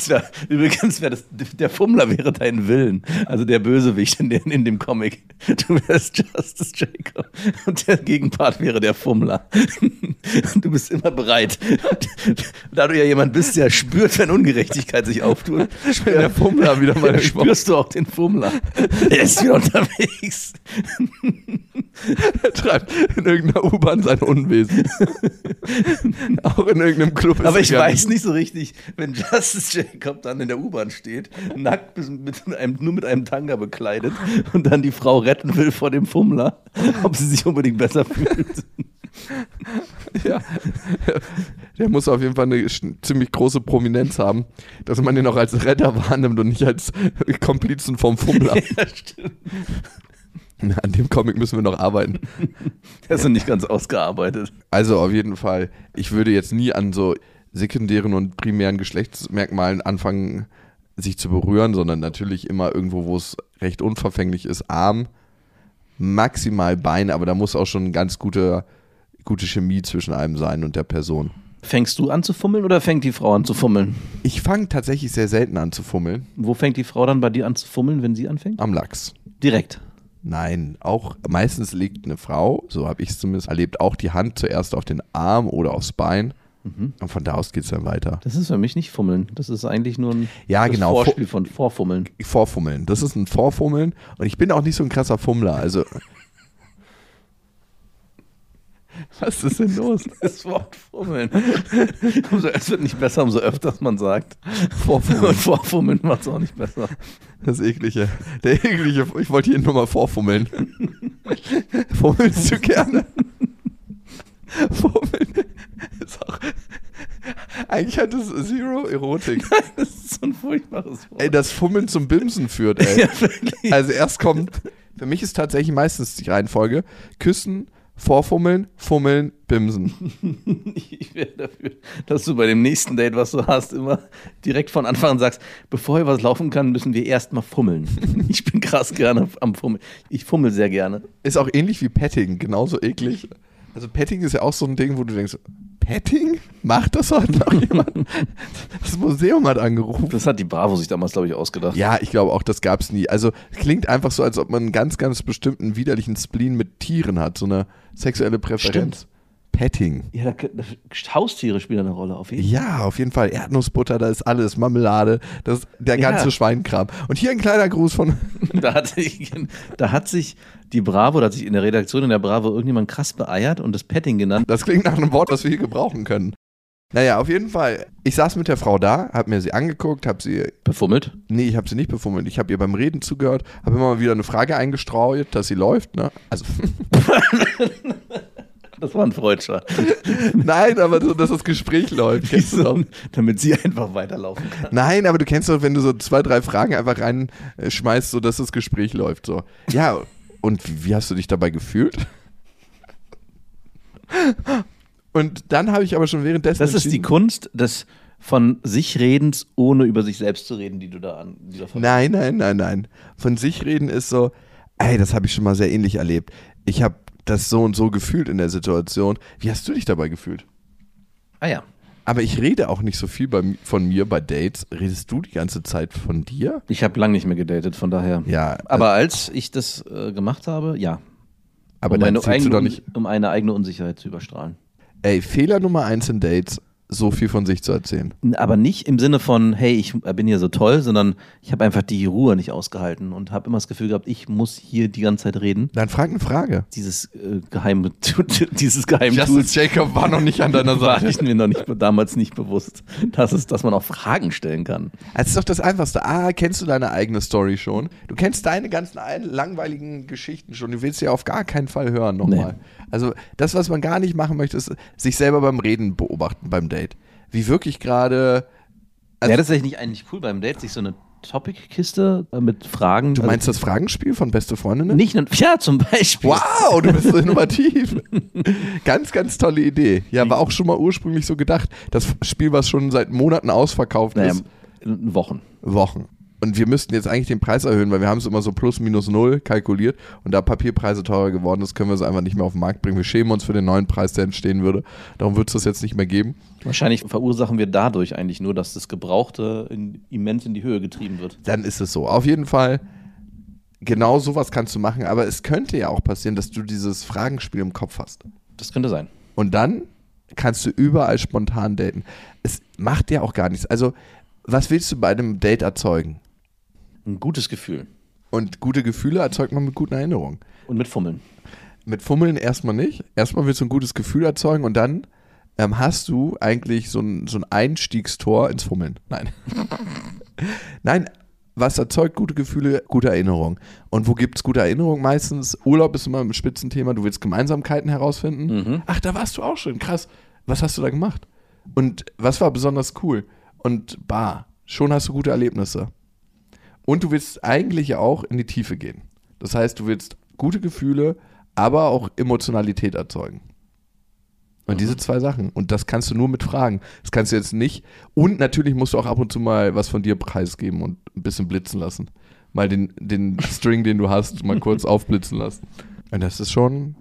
Wär, übrigens wäre das, der Fummler wäre dein Willen. Also der Bösewicht in, den, in dem Comic. Du wärst Justice Jacob. Und der Gegenpart wäre der Fummler. Und du bist immer bereit. Da du ja jemand bist, der spürt, wenn Ungerechtigkeit sich auftut, Wenn der Fummler wieder mal spürst du auch den Fummler. Er ist wieder unterwegs. Er treibt in irgendeiner U-Bahn sein Unwesen. auch in irgendeinem Club. ist Aber er ich weiß nicht so richtig, wenn Justice Jacob dann in der U-Bahn steht, nackt mit einem, nur mit einem Tanga bekleidet und dann die Frau retten will vor dem Fummler, ob sie sich unbedingt besser fühlt. Ja. Der muss auf jeden Fall eine ziemlich große Prominenz haben, dass man ihn auch als Retter wahrnimmt und nicht als Komplizen vom Fummler. ja, stimmt. An dem Comic müssen wir noch arbeiten. Der ist noch nicht ganz ausgearbeitet. Also auf jeden Fall, ich würde jetzt nie an so sekundären und primären Geschlechtsmerkmalen anfangen, sich zu berühren, sondern natürlich immer irgendwo, wo es recht unverfänglich ist, Arm, maximal Bein, aber da muss auch schon eine ganz gute, gute Chemie zwischen einem sein und der Person. Fängst du an zu fummeln oder fängt die Frau an zu fummeln? Ich fange tatsächlich sehr selten an zu fummeln. Wo fängt die Frau dann bei dir an zu fummeln, wenn sie anfängt? Am Lachs. Direkt. Nein, auch meistens legt eine Frau, so habe ich es zumindest erlebt, auch die Hand zuerst auf den Arm oder aufs Bein. Und von da aus geht es dann weiter. Das ist für mich nicht Fummeln. Das ist eigentlich nur ein Ja, genau. Vorspiel von Vorfummeln. Vorfummeln. Das ist ein Vorfummeln. Und ich bin auch nicht so ein krasser Fummler. Also. Was ist denn los? Das Wort Fummeln. Umso, es wird nicht besser, umso öfter man sagt. Vorfummeln. Und Vorfummeln macht es auch nicht besser. Das eklige. Der eklige. Ich wollte hier nur mal vorfummeln. Fummelst du gerne? Fummeln auch. Eigentlich hat es Zero Erotik. Das ist so ein furchtbares Wort. Ey, das Fummeln zum Bimsen führt, ey. ja, wirklich. Also erst kommt, für mich ist tatsächlich meistens die Reihenfolge, küssen, vorfummeln, fummeln, bimsen. Ich wäre dafür, dass du bei dem nächsten Date, was du hast, immer direkt von Anfang an sagst, bevor hier was laufen kann, müssen wir erstmal fummeln. Ich bin krass gerne am Fummeln. Ich fummel sehr gerne. Ist auch ähnlich wie Petting, genauso eklig. Also Petting ist ja auch so ein Ding, wo du denkst, Petting? Macht das heute noch jemand? Das Museum hat angerufen. Das hat die Bravo sich damals, glaube ich, ausgedacht. Ja, ich glaube auch, das gab es nie. Also es klingt einfach so, als ob man einen ganz, ganz bestimmten widerlichen Spleen mit Tieren hat, so eine sexuelle Präferenz. Petting. Ja, da, Haustiere spielen eine Rolle auf jeden Fall. Ja, auf jeden Fall. Erdnussbutter, da ist alles, Marmelade, das, der Ja. ganze Schweinkram. Und hier ein kleiner Gruß von. Da hat, sich, da hat sich die Bravo, da hat sich in der Redaktion in der Bravo irgendjemand krass beeiert und das Petting genannt. Das klingt nach einem Wort, was wir hier gebrauchen können. Naja, auf jeden Fall. Ich saß mit der Frau da, hab mir sie angeguckt, hab sie. Befummelt? Nee, ich habe sie nicht befummelt. Ich habe ihr beim Reden zugehört, habe immer mal wieder eine Frage eingestreut, dass sie läuft, ne? Also. Das war ein Freudscher. Nein, aber so, dass das Gespräch läuft. Doch. Damit sie einfach weiterlaufen kann. Nein, aber du kennst doch, wenn du so zwei, drei Fragen einfach reinschmeißt, so dass das Gespräch läuft. So. Ja, und wie hast du dich dabei gefühlt? Und dann habe ich aber schon währenddessen. Das ist die Kunst des von sich Redens, ohne über sich selbst zu reden, die du da an. Die da. Nein, nein, nein, nein. Von sich reden ist so, ey, das habe ich schon mal sehr ähnlich erlebt. Ich habe das so und so gefühlt in der Situation. Wie hast du dich dabei gefühlt? Ah ja. Aber ich rede auch nicht so viel bei, von mir bei Dates. Redest du die ganze Zeit von dir? Ich habe lange nicht mehr gedatet, von daher. Ja. Aber als ich das äh, gemacht habe, ja. aber um, dann eine zählst du eigene, doch nicht. um eine eigene Unsicherheit zu überstrahlen. Ey, Fehler Nummer eins in Dates, so viel von sich zu erzählen. Aber nicht im Sinne von, hey, ich bin hier so toll, sondern ich habe einfach die Ruhe nicht ausgehalten und habe immer das Gefühl gehabt, ich muss hier die ganze Zeit reden. Dann frag eine Frage. Dieses äh, geheime, dieses geheime Justice Jacob war noch nicht an deiner Seite. ich mir noch nicht, damals nicht bewusst, dass, es, dass man auch Fragen stellen kann. Das ist doch das Einfachste. Ah, kennst du deine eigene Story schon? Du kennst deine ganzen langweiligen Geschichten schon. Du willst sie auf gar keinen Fall hören nochmal. Also das, was man gar nicht machen möchte, ist sich selber beim Reden beobachten beim Date. Wie wirklich gerade. Also, Wäre das eigentlich nicht eigentlich cool beim Date, sich so eine Topic-Kiste äh, mit Fragen. du meinst das Fragenspiel von Beste Freundinnen? Nicht, ja, zum Beispiel. Wow, du bist so innovativ. ganz, ganz tolle Idee. Ja, war auch schon mal ursprünglich so gedacht. Das Spiel, was schon seit Monaten ausverkauft Naja, ist. in Wochen. Wochen. Und wir müssten jetzt eigentlich den Preis erhöhen, weil wir haben es immer so plus minus null kalkuliert und da Papierpreise teurer geworden ist, können wir es einfach nicht mehr auf den Markt bringen. Wir schämen uns für den neuen Preis, der entstehen würde. Darum wird es das jetzt nicht mehr geben. Wahrscheinlich verursachen wir dadurch eigentlich nur, dass das Gebrauchte in, immens in die Höhe getrieben wird. Dann ist es so. Auf jeden Fall, genau sowas kannst du machen, aber es könnte ja auch passieren, dass du dieses Fragenspiel im Kopf hast. Das könnte sein. Und dann kannst du überall spontan daten. Es macht dir auch gar nichts. Also, was willst du bei einem Date erzeugen? Ein gutes Gefühl. Und gute Gefühle erzeugt man mit guten Erinnerungen. Und mit Fummeln. Mit Fummeln erstmal nicht. Erstmal willst du ein gutes Gefühl erzeugen und dann ähm, hast du eigentlich so ein, so ein Einstiegstor ins Fummeln. Nein. Nein, was erzeugt gute Gefühle? Gute Erinnerungen. Und wo gibt es gute Erinnerungen? Meistens Urlaub ist immer ein Spitzenthema. Du willst Gemeinsamkeiten herausfinden. Ach, da warst du auch schon. Krass. Was hast du da gemacht? Und was war besonders cool? Und bah, schon hast du gute Erlebnisse. Und du willst eigentlich ja auch in die Tiefe gehen. Das heißt, du willst gute Gefühle, aber auch Emotionalität erzeugen. Und diese zwei Sachen. Und das kannst du nur mit Fragen. Das kannst du jetzt nicht. Und natürlich musst du auch ab und zu mal was von dir preisgeben und ein bisschen blitzen lassen. Mal den, den String, den du hast, mal kurz aufblitzen lassen. Und das ist schon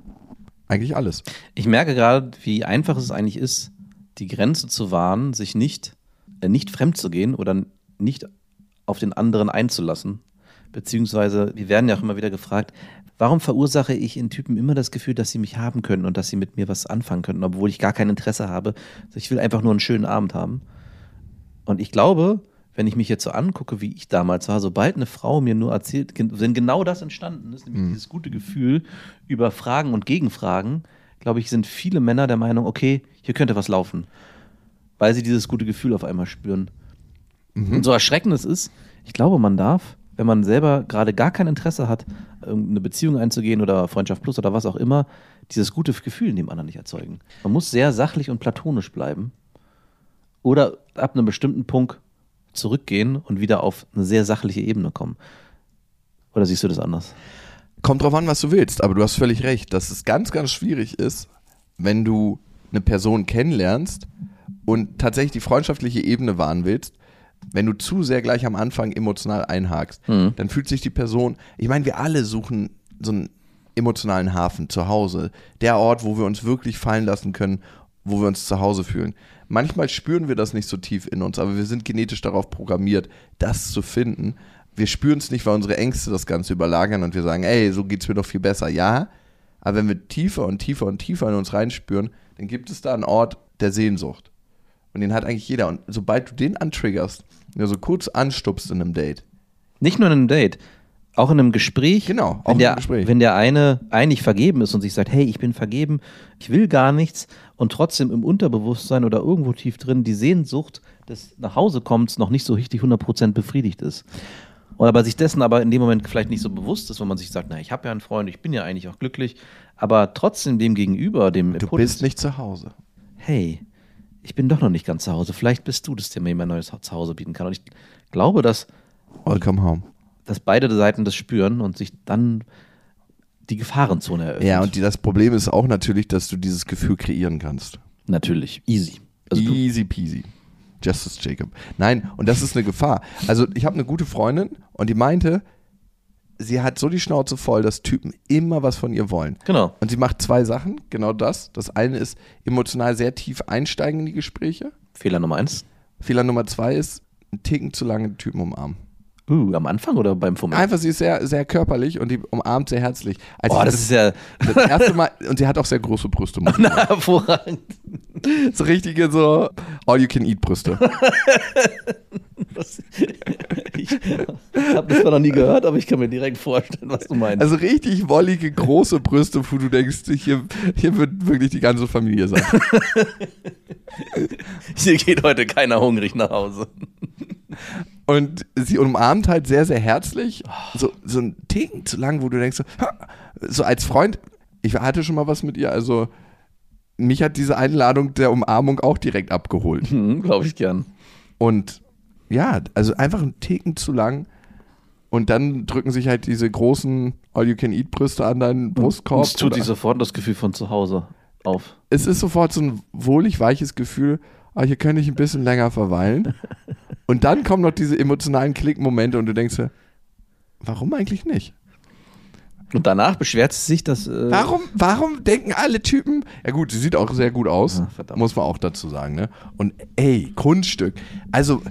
eigentlich alles. Ich merke gerade, wie einfach es eigentlich ist, die Grenze zu wahren, sich nicht, äh, nicht fremd zu gehen oder nicht auf den anderen einzulassen. Beziehungsweise, wir werden ja auch immer wieder gefragt, warum verursache ich in Typen immer das Gefühl, dass sie mich haben können und dass sie mit mir was anfangen könnten, obwohl ich gar kein Interesse habe. Also ich will einfach nur einen schönen Abend haben. Und ich glaube, wenn ich mich jetzt so angucke, wie ich damals war, sobald eine Frau mir nur erzählt, wenn genau das entstanden ist, nämlich dieses gute Gefühl über Fragen und Gegenfragen, glaube ich, sind viele Männer der Meinung, okay, hier könnte was laufen. Weil sie dieses gute Gefühl auf einmal spüren. Und so erschreckend es ist, ich glaube, man darf, wenn man selber gerade gar kein Interesse hat, eine Beziehung einzugehen oder Freundschaft plus oder was auch immer, dieses gute Gefühl dem anderen nicht erzeugen. Man muss sehr sachlich und platonisch bleiben oder ab einem bestimmten Punkt zurückgehen und wieder auf eine sehr sachliche Ebene kommen. Oder siehst du das anders? Kommt drauf an, was du willst, aber du hast völlig recht, dass es ganz, ganz schwierig ist, wenn du eine Person kennenlernst und tatsächlich die freundschaftliche Ebene wahren willst, wenn du zu sehr gleich am Anfang emotional einhakst, dann fühlt sich die Person, ich meine, wir alle suchen so einen emotionalen Hafen zu Hause, der Ort, wo wir uns wirklich fallen lassen können, wo wir uns zu Hause fühlen. Manchmal spüren wir das nicht so tief in uns, aber wir sind genetisch darauf programmiert, das zu finden. Wir spüren es nicht, weil unsere Ängste das Ganze überlagern und wir sagen, ey, so geht's mir doch viel besser. Ja, aber wenn wir tiefer und tiefer und tiefer in uns reinspüren, dann gibt es da einen Ort der Sehnsucht. Und den hat eigentlich jeder. Und sobald du den antriggerst, ja, so kurz anstupst in einem Date, Nicht nur in einem Date, auch in einem Gespräch. Genau, auch wenn in der, einem Gespräch. Wenn der eine eigentlich vergeben ist und sich sagt, hey, ich bin vergeben, ich will gar nichts und trotzdem im Unterbewusstsein oder irgendwo tief drin die Sehnsucht des Nachhausekommens noch nicht so richtig 100% befriedigt ist. Oder aber sich dessen aber in dem Moment vielleicht nicht so bewusst ist, wenn man sich sagt, na, ich habe ja einen Freund, ich bin ja eigentlich auch glücklich, aber trotzdem dem Gegenüber, dem du Impuls, bist nicht zu Hause. hey, ich bin doch noch nicht ganz zu Hause, vielleicht bist du das, der mir mein neues Zuhause bieten kann. Und ich glaube, dass Welcome home. dass beide Seiten das spüren und sich dann die Gefahrenzone eröffnet. Ja, und die, das Problem ist auch natürlich, dass du dieses Gefühl kreieren kannst. natürlich, easy. Also Easy peasy. Justice Jacob. Nein, und das ist eine Gefahr. Also ich habe eine gute Freundin und die meinte, sie hat so die Schnauze voll, dass Typen immer was von ihr wollen. Genau. Und sie macht zwei Sachen, genau das. Das eine ist emotional sehr tief einsteigen in die Gespräche. Fehler Nummer eins. Fehler Nummer zwei ist, einen Ticken zu lange den Typen umarmen. Uh, am Anfang oder beim Fummeln? Einfach, sie ist sehr, sehr körperlich und die umarmt sehr herzlich. Als Oh, das ist ja das erste Mal, und sie hat auch sehr große Brüste. sagen. hervorragend. so richtige, so All-You-Can-Eat-Brüste. Ich habe das zwar noch nie gehört, aber ich kann mir direkt vorstellen, was du meinst. Also richtig wollige, große Brüste, wo du denkst, hier, hier wird wirklich die ganze Familie sein. Hier geht heute keiner hungrig nach Hause. Und sie umarmt halt sehr, sehr herzlich. So, so ein Ticken zu lang, wo du denkst, so, so als Freund, ich hatte schon mal was mit ihr, also mich hat diese Einladung der Umarmung auch direkt abgeholt. Hm, Glaube ich gern. Und ja, also einfach ein Ticken zu lang. Und dann drücken sich halt diese großen All-You-Can-Eat-Brüste an deinen Brustkorb. Es tut sich sofort das Gefühl von zu Hause auf. es ist sofort so ein wohlig weiches Gefühl, ah, hier könnte ich ein bisschen länger verweilen. Und dann kommen noch diese emotionalen Klickmomente und du denkst dir, warum eigentlich nicht? Und danach beschwert sie sich, dass. Äh, Warum, warum denken alle Typen, ja gut, sie sieht auch sehr gut aus, verdammt. muss man auch dazu sagen, ne? Und ey, Kunststück. Also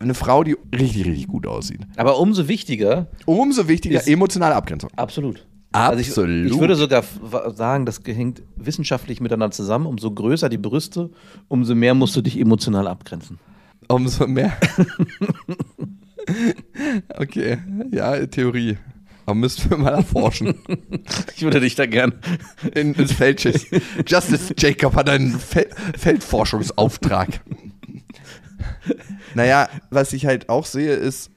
eine Frau, die richtig, richtig gut aussieht. Aber umso wichtiger. Umso wichtiger, emotionale Abgrenzung. Absolut. Absolut. Also ich, ich würde sogar sagen, das hängt wissenschaftlich miteinander zusammen. Umso größer die Brüste, umso mehr musst du dich emotional abgrenzen. Umso mehr. okay, ja, Theorie. Aber müssten wir mal erforschen. Ich würde dich da gern. In, ins Feld schießen. Justice Jacob hat einen Fel Feldforschungsauftrag. naja, was ich halt auch sehe, ist,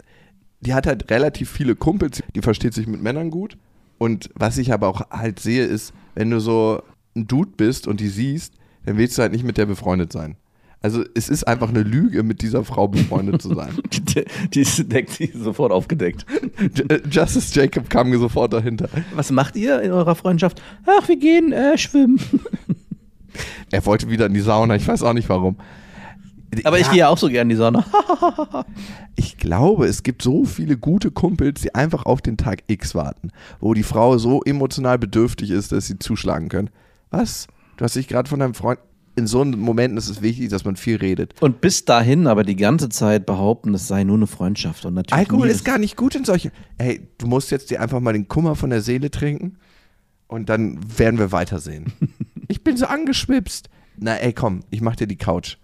die hat halt relativ viele Kumpels, die versteht sich mit Männern gut. Und was ich aber auch halt sehe, ist, wenn du so ein Dude bist und die siehst, dann willst du halt nicht mit der befreundet sein. Also es ist einfach eine Lüge, mit dieser Frau befreundet zu sein. Die, die ist deckt, die ist sofort aufgedeckt. Justice Jacob kam mir sofort dahinter. Was macht ihr in eurer Freundschaft? Ach, wir gehen äh, schwimmen. Er wollte wieder in die Sauna, ich weiß auch nicht warum. Aber ich Ja, gehe ja auch so gern in die Sauna. Ich glaube, es gibt so viele gute Kumpels, die einfach auf den Tag X warten, wo die Frau so emotional bedürftig ist, dass sie zuschlagen können. Was? Du hast dich gerade von deinem Freund. In so einem Momenten ist es wichtig, dass man viel redet. Und bis dahin aber die ganze Zeit behaupten, es sei nur eine Freundschaft. Und natürlich Alkohol ist gar nicht gut in solche. Hey, du musst jetzt dir einfach mal den Kummer von der Seele trinken und dann werden wir weitersehen. ich bin so angeschwipst. Na ey, komm, ich mach dir die Couch.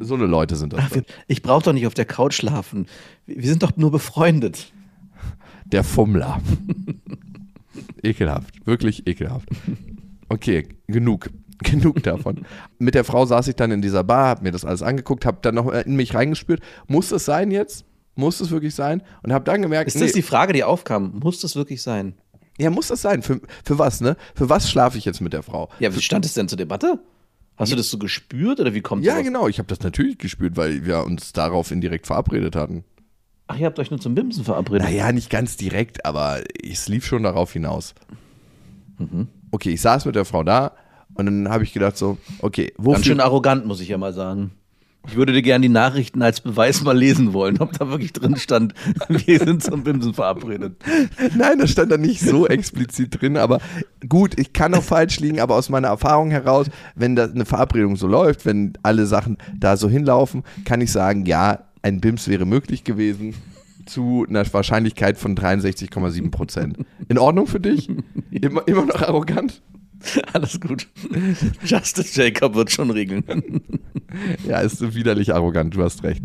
So eine Leute sind das. Ach, ich brauche doch nicht auf der Couch schlafen. Wir sind doch nur befreundet. Der Fummler. ekelhaft, wirklich ekelhaft. Okay, genug. Genug davon. Mit der Frau saß ich dann in dieser Bar, hab mir das alles angeguckt, hab dann noch in mich reingespürt. Muss das sein jetzt? Muss das wirklich sein? Und hab dann gemerkt, Ist das die Frage, die aufkam? Muss das wirklich sein? ja, muss das sein? Für, für was, ne? Für was schlafe ich jetzt mit der Frau? Ja, wie stand es denn zur Debatte? Hast du das so gespürt oder wie kommt Ja, sowas? genau. Ich habe das natürlich gespürt, weil wir uns darauf indirekt verabredet hatten. Ach, ihr habt euch nur zum Bimsen verabredet. Naja, nicht ganz direkt, aber es lief schon darauf hinaus. Okay, ich saß mit der Frau da und dann habe ich gedacht so, okay, wofür... Ganz schön arrogant, muss ich ja mal sagen. Ich würde dir gerne die Nachrichten als Beweis mal lesen wollen, ob da wirklich drin stand, wir sind zum Bimsen verabredet. Nein, das stand da nicht so explizit drin, aber gut, ich kann auch falsch liegen, aber aus meiner Erfahrung heraus, wenn da eine Verabredung so läuft, wenn alle Sachen da so hinlaufen, kann ich sagen, ja, ein BIMS wäre möglich gewesen zu einer Wahrscheinlichkeit von 63,7 Prozent. In Ordnung für dich? Immer, immer noch arrogant? Alles gut. Justice Jacob wird schon regeln. Ja, ist so widerlich arrogant, du hast recht.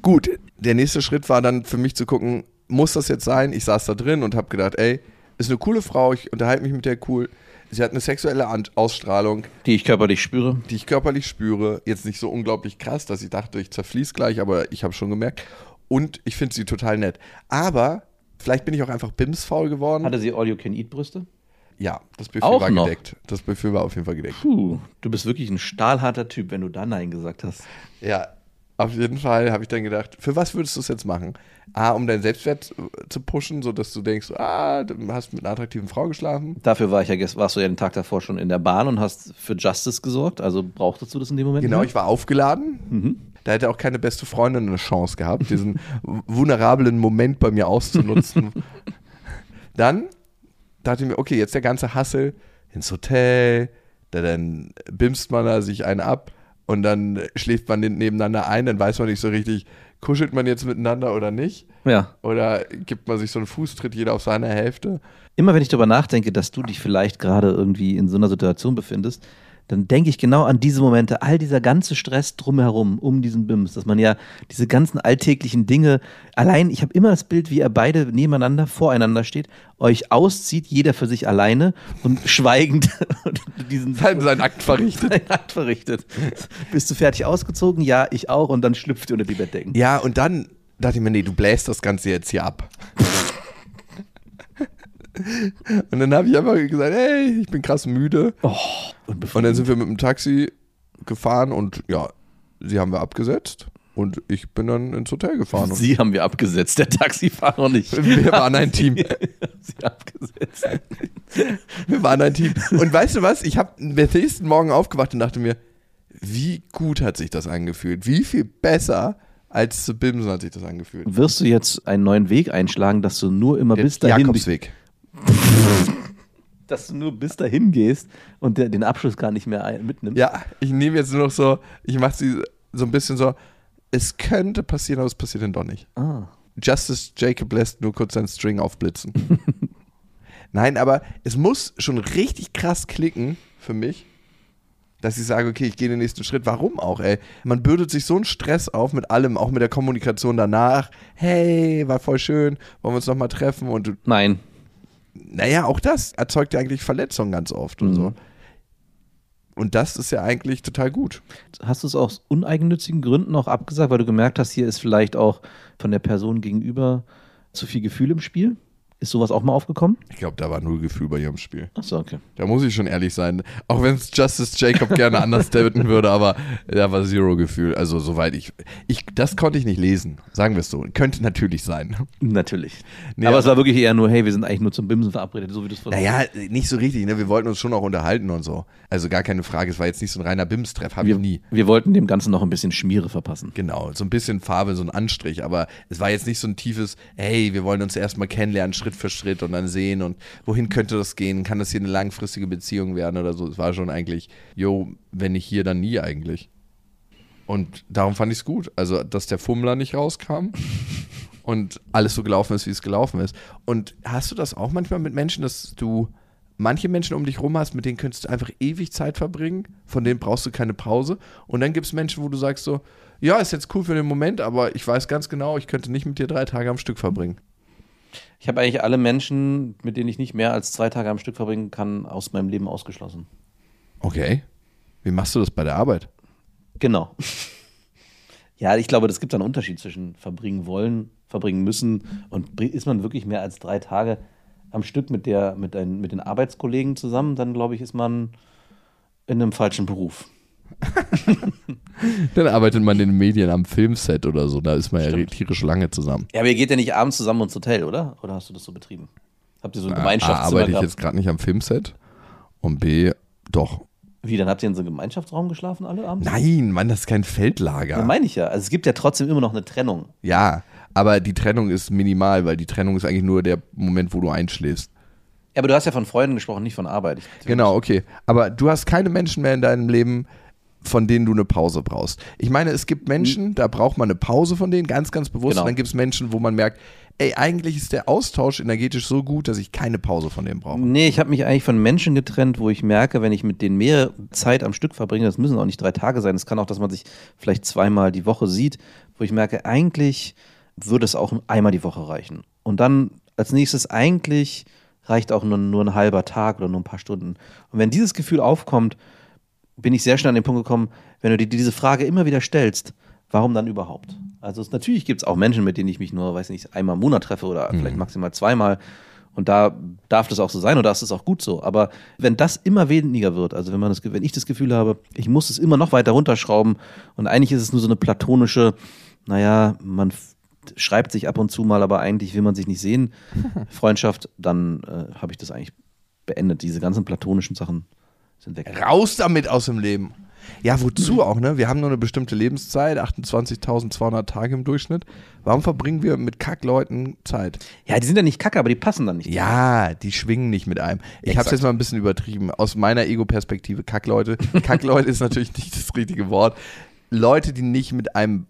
Gut, der nächste Schritt war dann für mich zu gucken, muss das jetzt sein? Ich saß da drin und habe gedacht, ey, ist eine coole Frau, ich unterhalte mich mit der cool. Sie hat eine sexuelle Ausstrahlung, Die ich körperlich spüre. die ich körperlich spüre. Jetzt nicht so unglaublich krass, dass ich dachte, ich zerfließ gleich, aber ich habe schon gemerkt. Und ich finde sie total nett. Aber vielleicht bin ich auch einfach bimsfaul geworden. Hatte sie All-You-Can-Eat-Brüste? Ja, das Buffet Auch war noch? gedeckt. Das Buffet war auf jeden Fall gedeckt. Puh, du bist wirklich ein stahlharter Typ, wenn du da Nein gesagt hast. Ja, auf jeden Fall habe ich dann gedacht, für was würdest du es jetzt machen? A, um deinen Selbstwert äh, zu pushen, sodass du denkst, ah, du hast mit einer attraktiven Frau geschlafen. Dafür war ich ja, gest- warst du ja den Tag davor schon in der Bahn und hast für Justice gesorgt. Also brauchtest du das in dem Moment? Genau, nicht? ich war aufgeladen. Da hätte auch keine beste Freundin eine Chance gehabt, diesen vulnerablen Moment bei mir auszunutzen. Dann dachte ich mir, okay, jetzt der ganze Hassel ins Hotel, da dann bimst man da sich einen ab und dann schläft man nebeneinander ein, dann weiß man nicht so richtig, kuschelt man jetzt miteinander oder nicht? Ja. Oder gibt man sich so einen Fußtritt jeder auf seine Hälfte? Immer wenn ich darüber nachdenke, dass du dich vielleicht gerade irgendwie in so einer Situation befindest, dann denke ich genau an diese Momente, all dieser ganze Stress drumherum, um diesen BIMS, dass man ja diese ganzen alltäglichen Dinge, allein, ich habe immer das Bild, wie ihr beide nebeneinander, voreinander steht, euch auszieht, jeder für sich alleine und schweigend diesen Sein, sein Akt verrichtet. seinen Akt verrichtet. Bist du fertig ausgezogen? Ja, ich auch. Und dann schlüpft ihr unter die Bettdecken. Ja, und dann dachte ich mir, nee, du bläst das Ganze jetzt hier ab. und dann habe ich einfach gesagt, hey, ich bin krass müde. Und Und dann sind wir mit dem Taxi gefahren und ja, sie haben wir abgesetzt und ich bin dann ins Hotel gefahren. Sie haben wir abgesetzt, der Taxifahrer nicht. wir waren ein Team. Sie abgesetzt. Wir waren ein Team. Und weißt du was? Ich habe am nächsten Morgen aufgewacht und dachte mir, wie gut hat sich das angefühlt? Wie viel besser als zu Bimsen hat sich das angefühlt? Wirst du jetzt einen neuen Weg einschlagen, dass du nur immer bis dahin, Jakobsweg. Dass du nur bis dahin gehst und der, den Abschluss gar nicht mehr ein, mitnimmst? Ja, ich nehme jetzt nur noch so, ich mache sie so ein bisschen so, es könnte passieren, aber es passiert dann doch nicht. Ah. Justice Jacob lässt nur kurz seinen String aufblitzen. Nein, aber es muss schon richtig krass klicken für mich, dass ich sage, okay, ich gehe den nächsten Schritt. Warum auch, ey? Man bürdet sich so einen Stress auf mit allem, auch mit der Kommunikation danach. Hey, war voll schön, wollen wir uns nochmal treffen? Und du, Nein. Naja, auch das erzeugt ja eigentlich Verletzungen ganz oft und Mhm. so. Und das ist ja eigentlich total gut. Hast du es aus uneigennützigen Gründen auch abgesagt, weil du gemerkt hast, hier ist vielleicht auch von der Person gegenüber zu viel Gefühl im Spiel? Ist sowas auch mal aufgekommen? Ich glaube, da war null Gefühl bei ihrem Spiel. Achso, okay. Da muss ich schon ehrlich sein. Auch wenn es Justice Jacob gerne anders daten würde, aber da war zero Gefühl. Also soweit ich, ich. Das konnte ich nicht lesen. Sagen wir es so. Könnte natürlich sein. Natürlich. Nee, aber aber- es war wirklich eher nur, hey, wir sind eigentlich nur zum Bimsen verabredet, so wie du es. Naja, nicht so richtig. Ne? Wir wollten uns schon auch unterhalten und so. Also gar keine Frage. Es war jetzt nicht so ein reiner Bims-Treff. Habe ich wir, nie. wir wollten dem Ganzen noch ein bisschen Schmiere verpassen. Genau, so ein bisschen Farbe, so ein Anstrich, aber es war jetzt nicht so ein tiefes, hey, wir wollen uns erstmal kennenlernen, Schritt für Schritt und dann sehen und wohin könnte das gehen? Kann das hier eine langfristige Beziehung werden oder so? Es war schon eigentlich, jo, wenn nicht hier, dann nie eigentlich. Und darum fand ich es gut. Also, dass der Fummler nicht rauskam und alles so gelaufen ist, wie es gelaufen ist. Und hast du das auch manchmal mit Menschen, dass du manche Menschen um dich rum hast, mit denen könntest du einfach ewig Zeit verbringen, von denen brauchst du keine Pause. Und dann gibt es Menschen, wo du sagst so, ja, ist jetzt cool für den Moment, aber ich weiß ganz genau, ich könnte nicht mit dir drei Tage am Stück verbringen. Ich habe eigentlich alle Menschen, mit denen ich nicht mehr als zwei Tage am Stück verbringen kann, aus meinem Leben ausgeschlossen. Okay. Wie machst du das bei der Arbeit? Genau. Ja, ich glaube, das gibt einen Unterschied zwischen verbringen wollen, verbringen müssen und ist man wirklich mehr als drei Tage am Stück mit, der, mit, ein, mit den Arbeitskollegen zusammen, dann glaube ich, ist man in einem falschen Beruf. Dann arbeitet man in den Medien am Filmset oder so, da ist man ja Stimmt. tierisch lange zusammen. Ja, aber ihr geht ja nicht abends zusammen ins Hotel, oder? Oder hast du das so betrieben? Habt ihr so ein A, Gemeinschaftszimmer arbeite ich jetzt gerade nicht am Filmset und B, doch. Wie, dann habt ihr in so einem Gemeinschaftsraum geschlafen alle abends? Nein, Mann, das ist kein Feldlager. Ja, meine ich ja. Also es gibt ja trotzdem immer noch eine Trennung. Ja, aber die Trennung ist minimal, weil die Trennung ist eigentlich nur der Moment, wo du einschläfst. Ja, aber du hast ja von Freunden gesprochen, nicht von Arbeit. Genau, okay. Aber du hast keine Menschen mehr in deinem Leben, von denen du eine Pause brauchst. Ich meine, es gibt Menschen, da braucht man eine Pause von denen, ganz, ganz bewusst. Genau. Und dann gibt es Menschen, wo man merkt, ey, eigentlich ist der Austausch energetisch so gut, dass ich keine Pause von denen brauche. Nee, ich habe mich eigentlich von Menschen getrennt, wo ich merke, wenn ich mit denen mehr Zeit am Stück verbringe, das müssen auch nicht drei Tage sein, es kann auch, dass man sich vielleicht zweimal die Woche sieht, wo ich merke, eigentlich würde es auch einmal die Woche reichen. Und dann als nächstes eigentlich reicht auch nur, nur ein halber Tag oder nur ein paar Stunden. Und wenn dieses Gefühl aufkommt, bin ich sehr schnell an den Punkt gekommen, wenn du dir diese Frage immer wieder stellst, warum dann überhaupt? Also es, natürlich gibt es auch Menschen, mit denen ich mich nur, weiß nicht, einmal im Monat treffe oder vielleicht maximal zweimal. Und da darf das auch so sein oder ist es auch gut so. Aber wenn das immer weniger wird, also wenn man das, wenn ich das Gefühl habe, ich muss es immer noch weiter runterschrauben und eigentlich ist es nur so eine platonische, naja, man schreibt sich ab und zu mal, aber eigentlich will man sich nicht sehen, Freundschaft, dann äh, habe ich das eigentlich beendet. Diese ganzen platonischen Sachen sind weg. Raus damit aus dem Leben. Ja, wozu auch, ne? Wir haben nur eine bestimmte Lebenszeit, 28.200 Tage im Durchschnitt. Warum verbringen wir mit Kackleuten Zeit? Ja, die sind ja nicht kacke, aber die passen dann nicht. Ja, die schwingen nicht mit einem. Ich habe es jetzt mal ein bisschen übertrieben. Aus meiner Ego-Perspektive, Kackleute. Kackleute ist natürlich nicht das richtige Wort. Leute, die nicht mit einem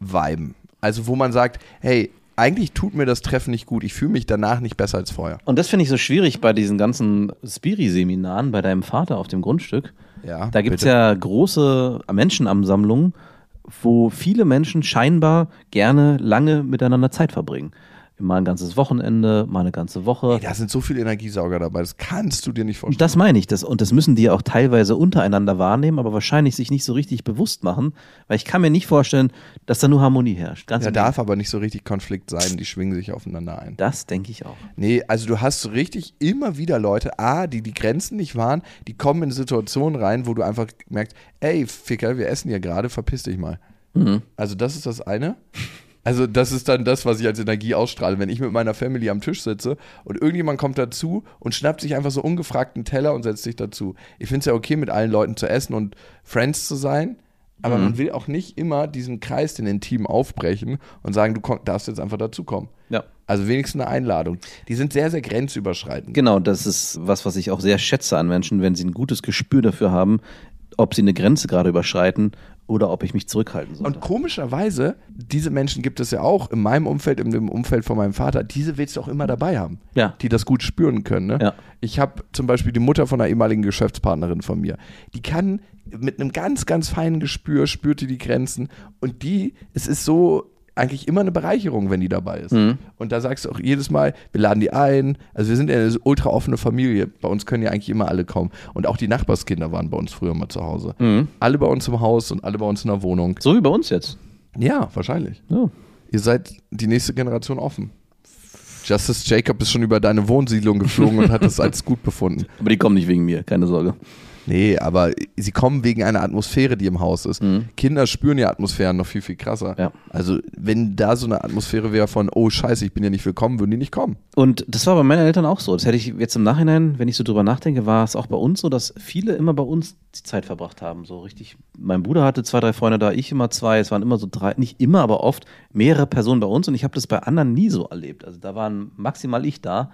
viben. Also wo man sagt, hey, eigentlich tut mir das Treffen nicht gut. Ich fühle mich danach nicht besser als vorher. Und das finde ich so schwierig bei diesen ganzen Spiri-Seminaren bei deinem Vater auf dem Grundstück. Ja, Da gibt es ja große Menschenansammlungen, wo viele Menschen scheinbar gerne lange miteinander Zeit verbringen. Mal ein ganzes Wochenende, mal eine ganze Woche. Ey, da sind so viele Energiesauger dabei. Das kannst du dir nicht Und vorstellen. das meine ich. Das, und das müssen die auch teilweise untereinander wahrnehmen, aber wahrscheinlich sich nicht so richtig bewusst machen, weil ich kann mir nicht vorstellen, dass da nur Harmonie herrscht. Ganz Da darf aber nicht so richtig Konflikt sein. Die schwingen sich aufeinander ein. Das denke ich auch. Nee, also du hast so richtig immer wieder Leute, A, die die Grenzen nicht wahren, die kommen in Situationen rein, wo du einfach merkst, ey, Ficker, wir essen hier gerade, verpiss dich mal. Also das ist das eine. Also das ist dann das, was ich als Energie ausstrahle. Wenn ich mit meiner Family am Tisch sitze und irgendjemand kommt dazu und schnappt sich einfach so ungefragt einen Teller und setzt sich dazu. Ich finde es ja okay, mit allen Leuten zu essen und Friends zu sein, aber man will auch nicht immer diesen Kreis, den Intim aufbrechen und sagen, du komm, darfst jetzt einfach dazukommen. Ja. Also wenigstens eine Einladung. Die sind sehr, sehr grenzüberschreitend. Genau, das ist was, was ich auch sehr schätze an Menschen, wenn sie ein gutes Gespür dafür haben, ob sie eine Grenze gerade überschreiten oder ob ich mich zurückhalten sollte. Und komischerweise, diese Menschen gibt es ja auch in meinem Umfeld, in dem Umfeld von meinem Vater, diese willst du auch immer dabei haben, Ja. die das gut spüren können. Ne? Ja. Ich habe zum Beispiel die Mutter von einer ehemaligen Geschäftspartnerin von mir, die kann mit einem ganz, ganz feinen Gespür, spürt die die Grenzen und die, es ist so eigentlich immer eine Bereicherung, wenn die dabei ist. Mhm. Und da sagst du auch jedes Mal, wir laden die ein. Also wir sind ja eine ultra offene Familie. Bei uns können ja eigentlich immer alle kommen. Und auch die Nachbarskinder waren bei uns früher mal zu Hause. Mhm. Alle bei uns im Haus und alle bei uns in der Wohnung. so wie bei uns jetzt. Ja, wahrscheinlich. Ja. Ihr seid die nächste Generation offen. Justice Jacob ist schon über deine Wohnsiedlung geflogen und hat das als gut befunden. Aber die kommen nicht wegen mir, keine Sorge. Nee, aber sie kommen wegen einer Atmosphäre, die im Haus ist. Kinder spüren ja Atmosphären noch viel, viel krasser. Ja. Also, wenn da so eine Atmosphäre wäre von, oh Scheiße, ich bin ja nicht willkommen, würden die nicht kommen. Und das war bei meinen Eltern auch so. Das hätte ich jetzt im Nachhinein, wenn ich so drüber nachdenke, war es auch bei uns so, dass viele immer bei uns die Zeit verbracht haben. So richtig. Mein Bruder hatte zwei, drei Freunde da, ich immer zwei. Es waren immer so drei, nicht immer, aber oft mehrere Personen bei uns und ich habe das bei anderen nie so erlebt. Also da waren maximal ich da.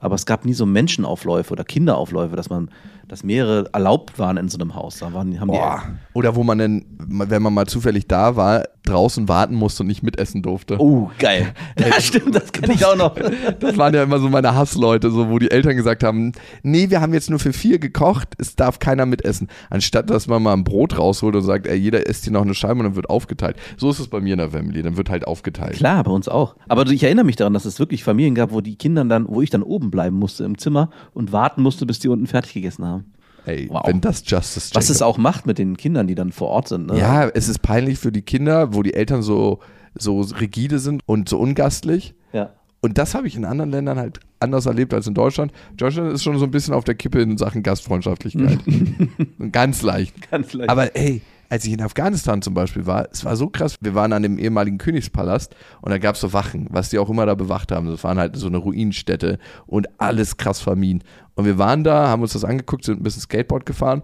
Aber es gab nie so Menschenaufläufe oder Kinderaufläufe, dass man, dass mehrere erlaubt waren in so einem Haus. Da waren, haben Boah. Oder wo man dann, wenn man mal zufällig da war, draußen warten musste und nicht mitessen durfte. die. Oh, geil. Ja, stimmt, das kann ich auch noch. Das waren ja immer so meine Hassleute, so wo die Eltern gesagt haben, nee, wir haben jetzt nur für vier gekocht, es darf keiner mitessen. Anstatt dass man mal ein Brot rausholt und sagt, ey, jeder isst hier noch eine Scheibe und dann wird aufgeteilt. So ist es bei mir in der Family, dann wird halt aufgeteilt. Klar, bei uns auch. Aber ich erinnere mich daran, dass es wirklich Familien gab, wo die Kinder dann, wo ich dann oben bleiben musste im Zimmer und warten musste, bis die unten fertig gegessen haben. Ey, Wow. wenn das Justice Was es Jacob- auch macht mit den Kindern, die dann vor Ort sind. Ne? Ja, es ist peinlich für die Kinder, wo die Eltern so, so rigide sind und so ungastlich. ja. Und das habe ich in anderen Ländern halt anders erlebt als in Deutschland. Deutschland ist schon so ein bisschen auf der Kippe in Sachen Gastfreundschaftlichkeit. Ganz leicht. Ganz leicht. Aber ey, als ich in Afghanistan zum Beispiel war, es war so krass. Wir waren an dem ehemaligen Königspalast und da gab es so Wachen, was die auch immer da bewacht haben. Das waren halt so eine Ruinenstätte und alles krass vermint. Und wir waren da, haben uns das angeguckt, sind ein bisschen Skateboard gefahren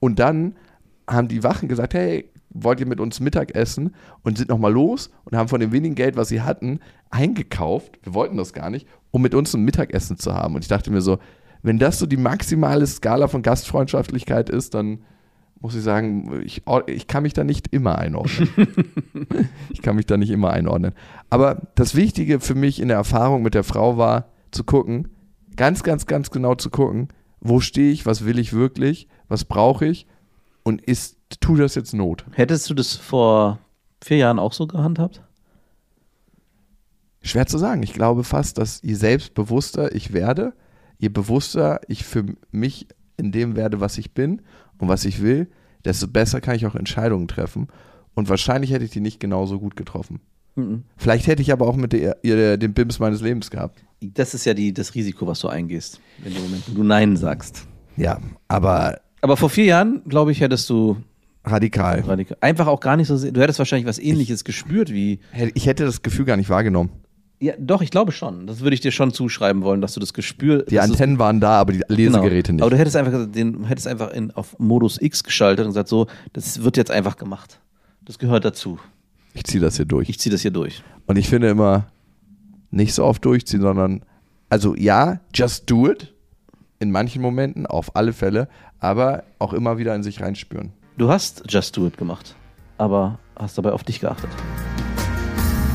und dann haben die Wachen gesagt, hey, wollt ihr mit uns Mittag essen? Und sind nochmal los und haben von dem wenigen Geld, was sie hatten, eingekauft. Wir wollten das gar nicht, um mit uns ein Mittagessen zu haben. Und ich dachte mir so, wenn das so die maximale Skala von Gastfreundschaftlichkeit ist, dann muss ich sagen, ich, ich kann mich da nicht immer einordnen. ich kann mich da nicht immer einordnen. Aber das Wichtige für mich in der Erfahrung mit der Frau war, zu gucken, ganz, ganz, ganz genau zu gucken, wo stehe ich, was will ich wirklich, was brauche ich und ist, tut das jetzt Not? Hättest du das vor vier Jahren auch so gehandhabt? Schwer zu sagen. Ich glaube fast, dass je selbstbewusster ich werde, je bewusster ich für mich in dem werde, was ich bin und was ich will, desto besser kann ich auch Entscheidungen treffen. Und wahrscheinlich hätte ich die nicht genauso gut getroffen. Vielleicht hätte ich aber auch mit der, ihr den Bims meines Lebens gehabt. Das ist ja die, das Risiko, was du eingehst, in dem Moment, wo du Nein sagst. Ja, aber Aber vor vier Jahren, glaube ich, hättest du radikal. radikal- einfach auch gar nicht so sehr, du hättest wahrscheinlich was ähnliches gespürt wie, Ich hätte das Gefühl gar nicht wahrgenommen. Ja, doch, ich glaube schon. Das würde ich dir schon zuschreiben wollen, dass du das Gespür. Die Antennen waren da, aber die Lesegeräte genau. Aber nicht. du hättest einfach, den, hättest einfach in, auf Modus X geschaltet und gesagt, so, das wird jetzt einfach gemacht. Das gehört dazu. Ich ziehe das hier durch. Ich ziehe das hier durch. Und ich finde immer, nicht so oft durchziehen, sondern, also ja, just do it. In manchen Momenten, auf alle Fälle, aber auch immer wieder in sich reinspüren. Du hast Just Do It gemacht, aber hast dabei auf dich geachtet.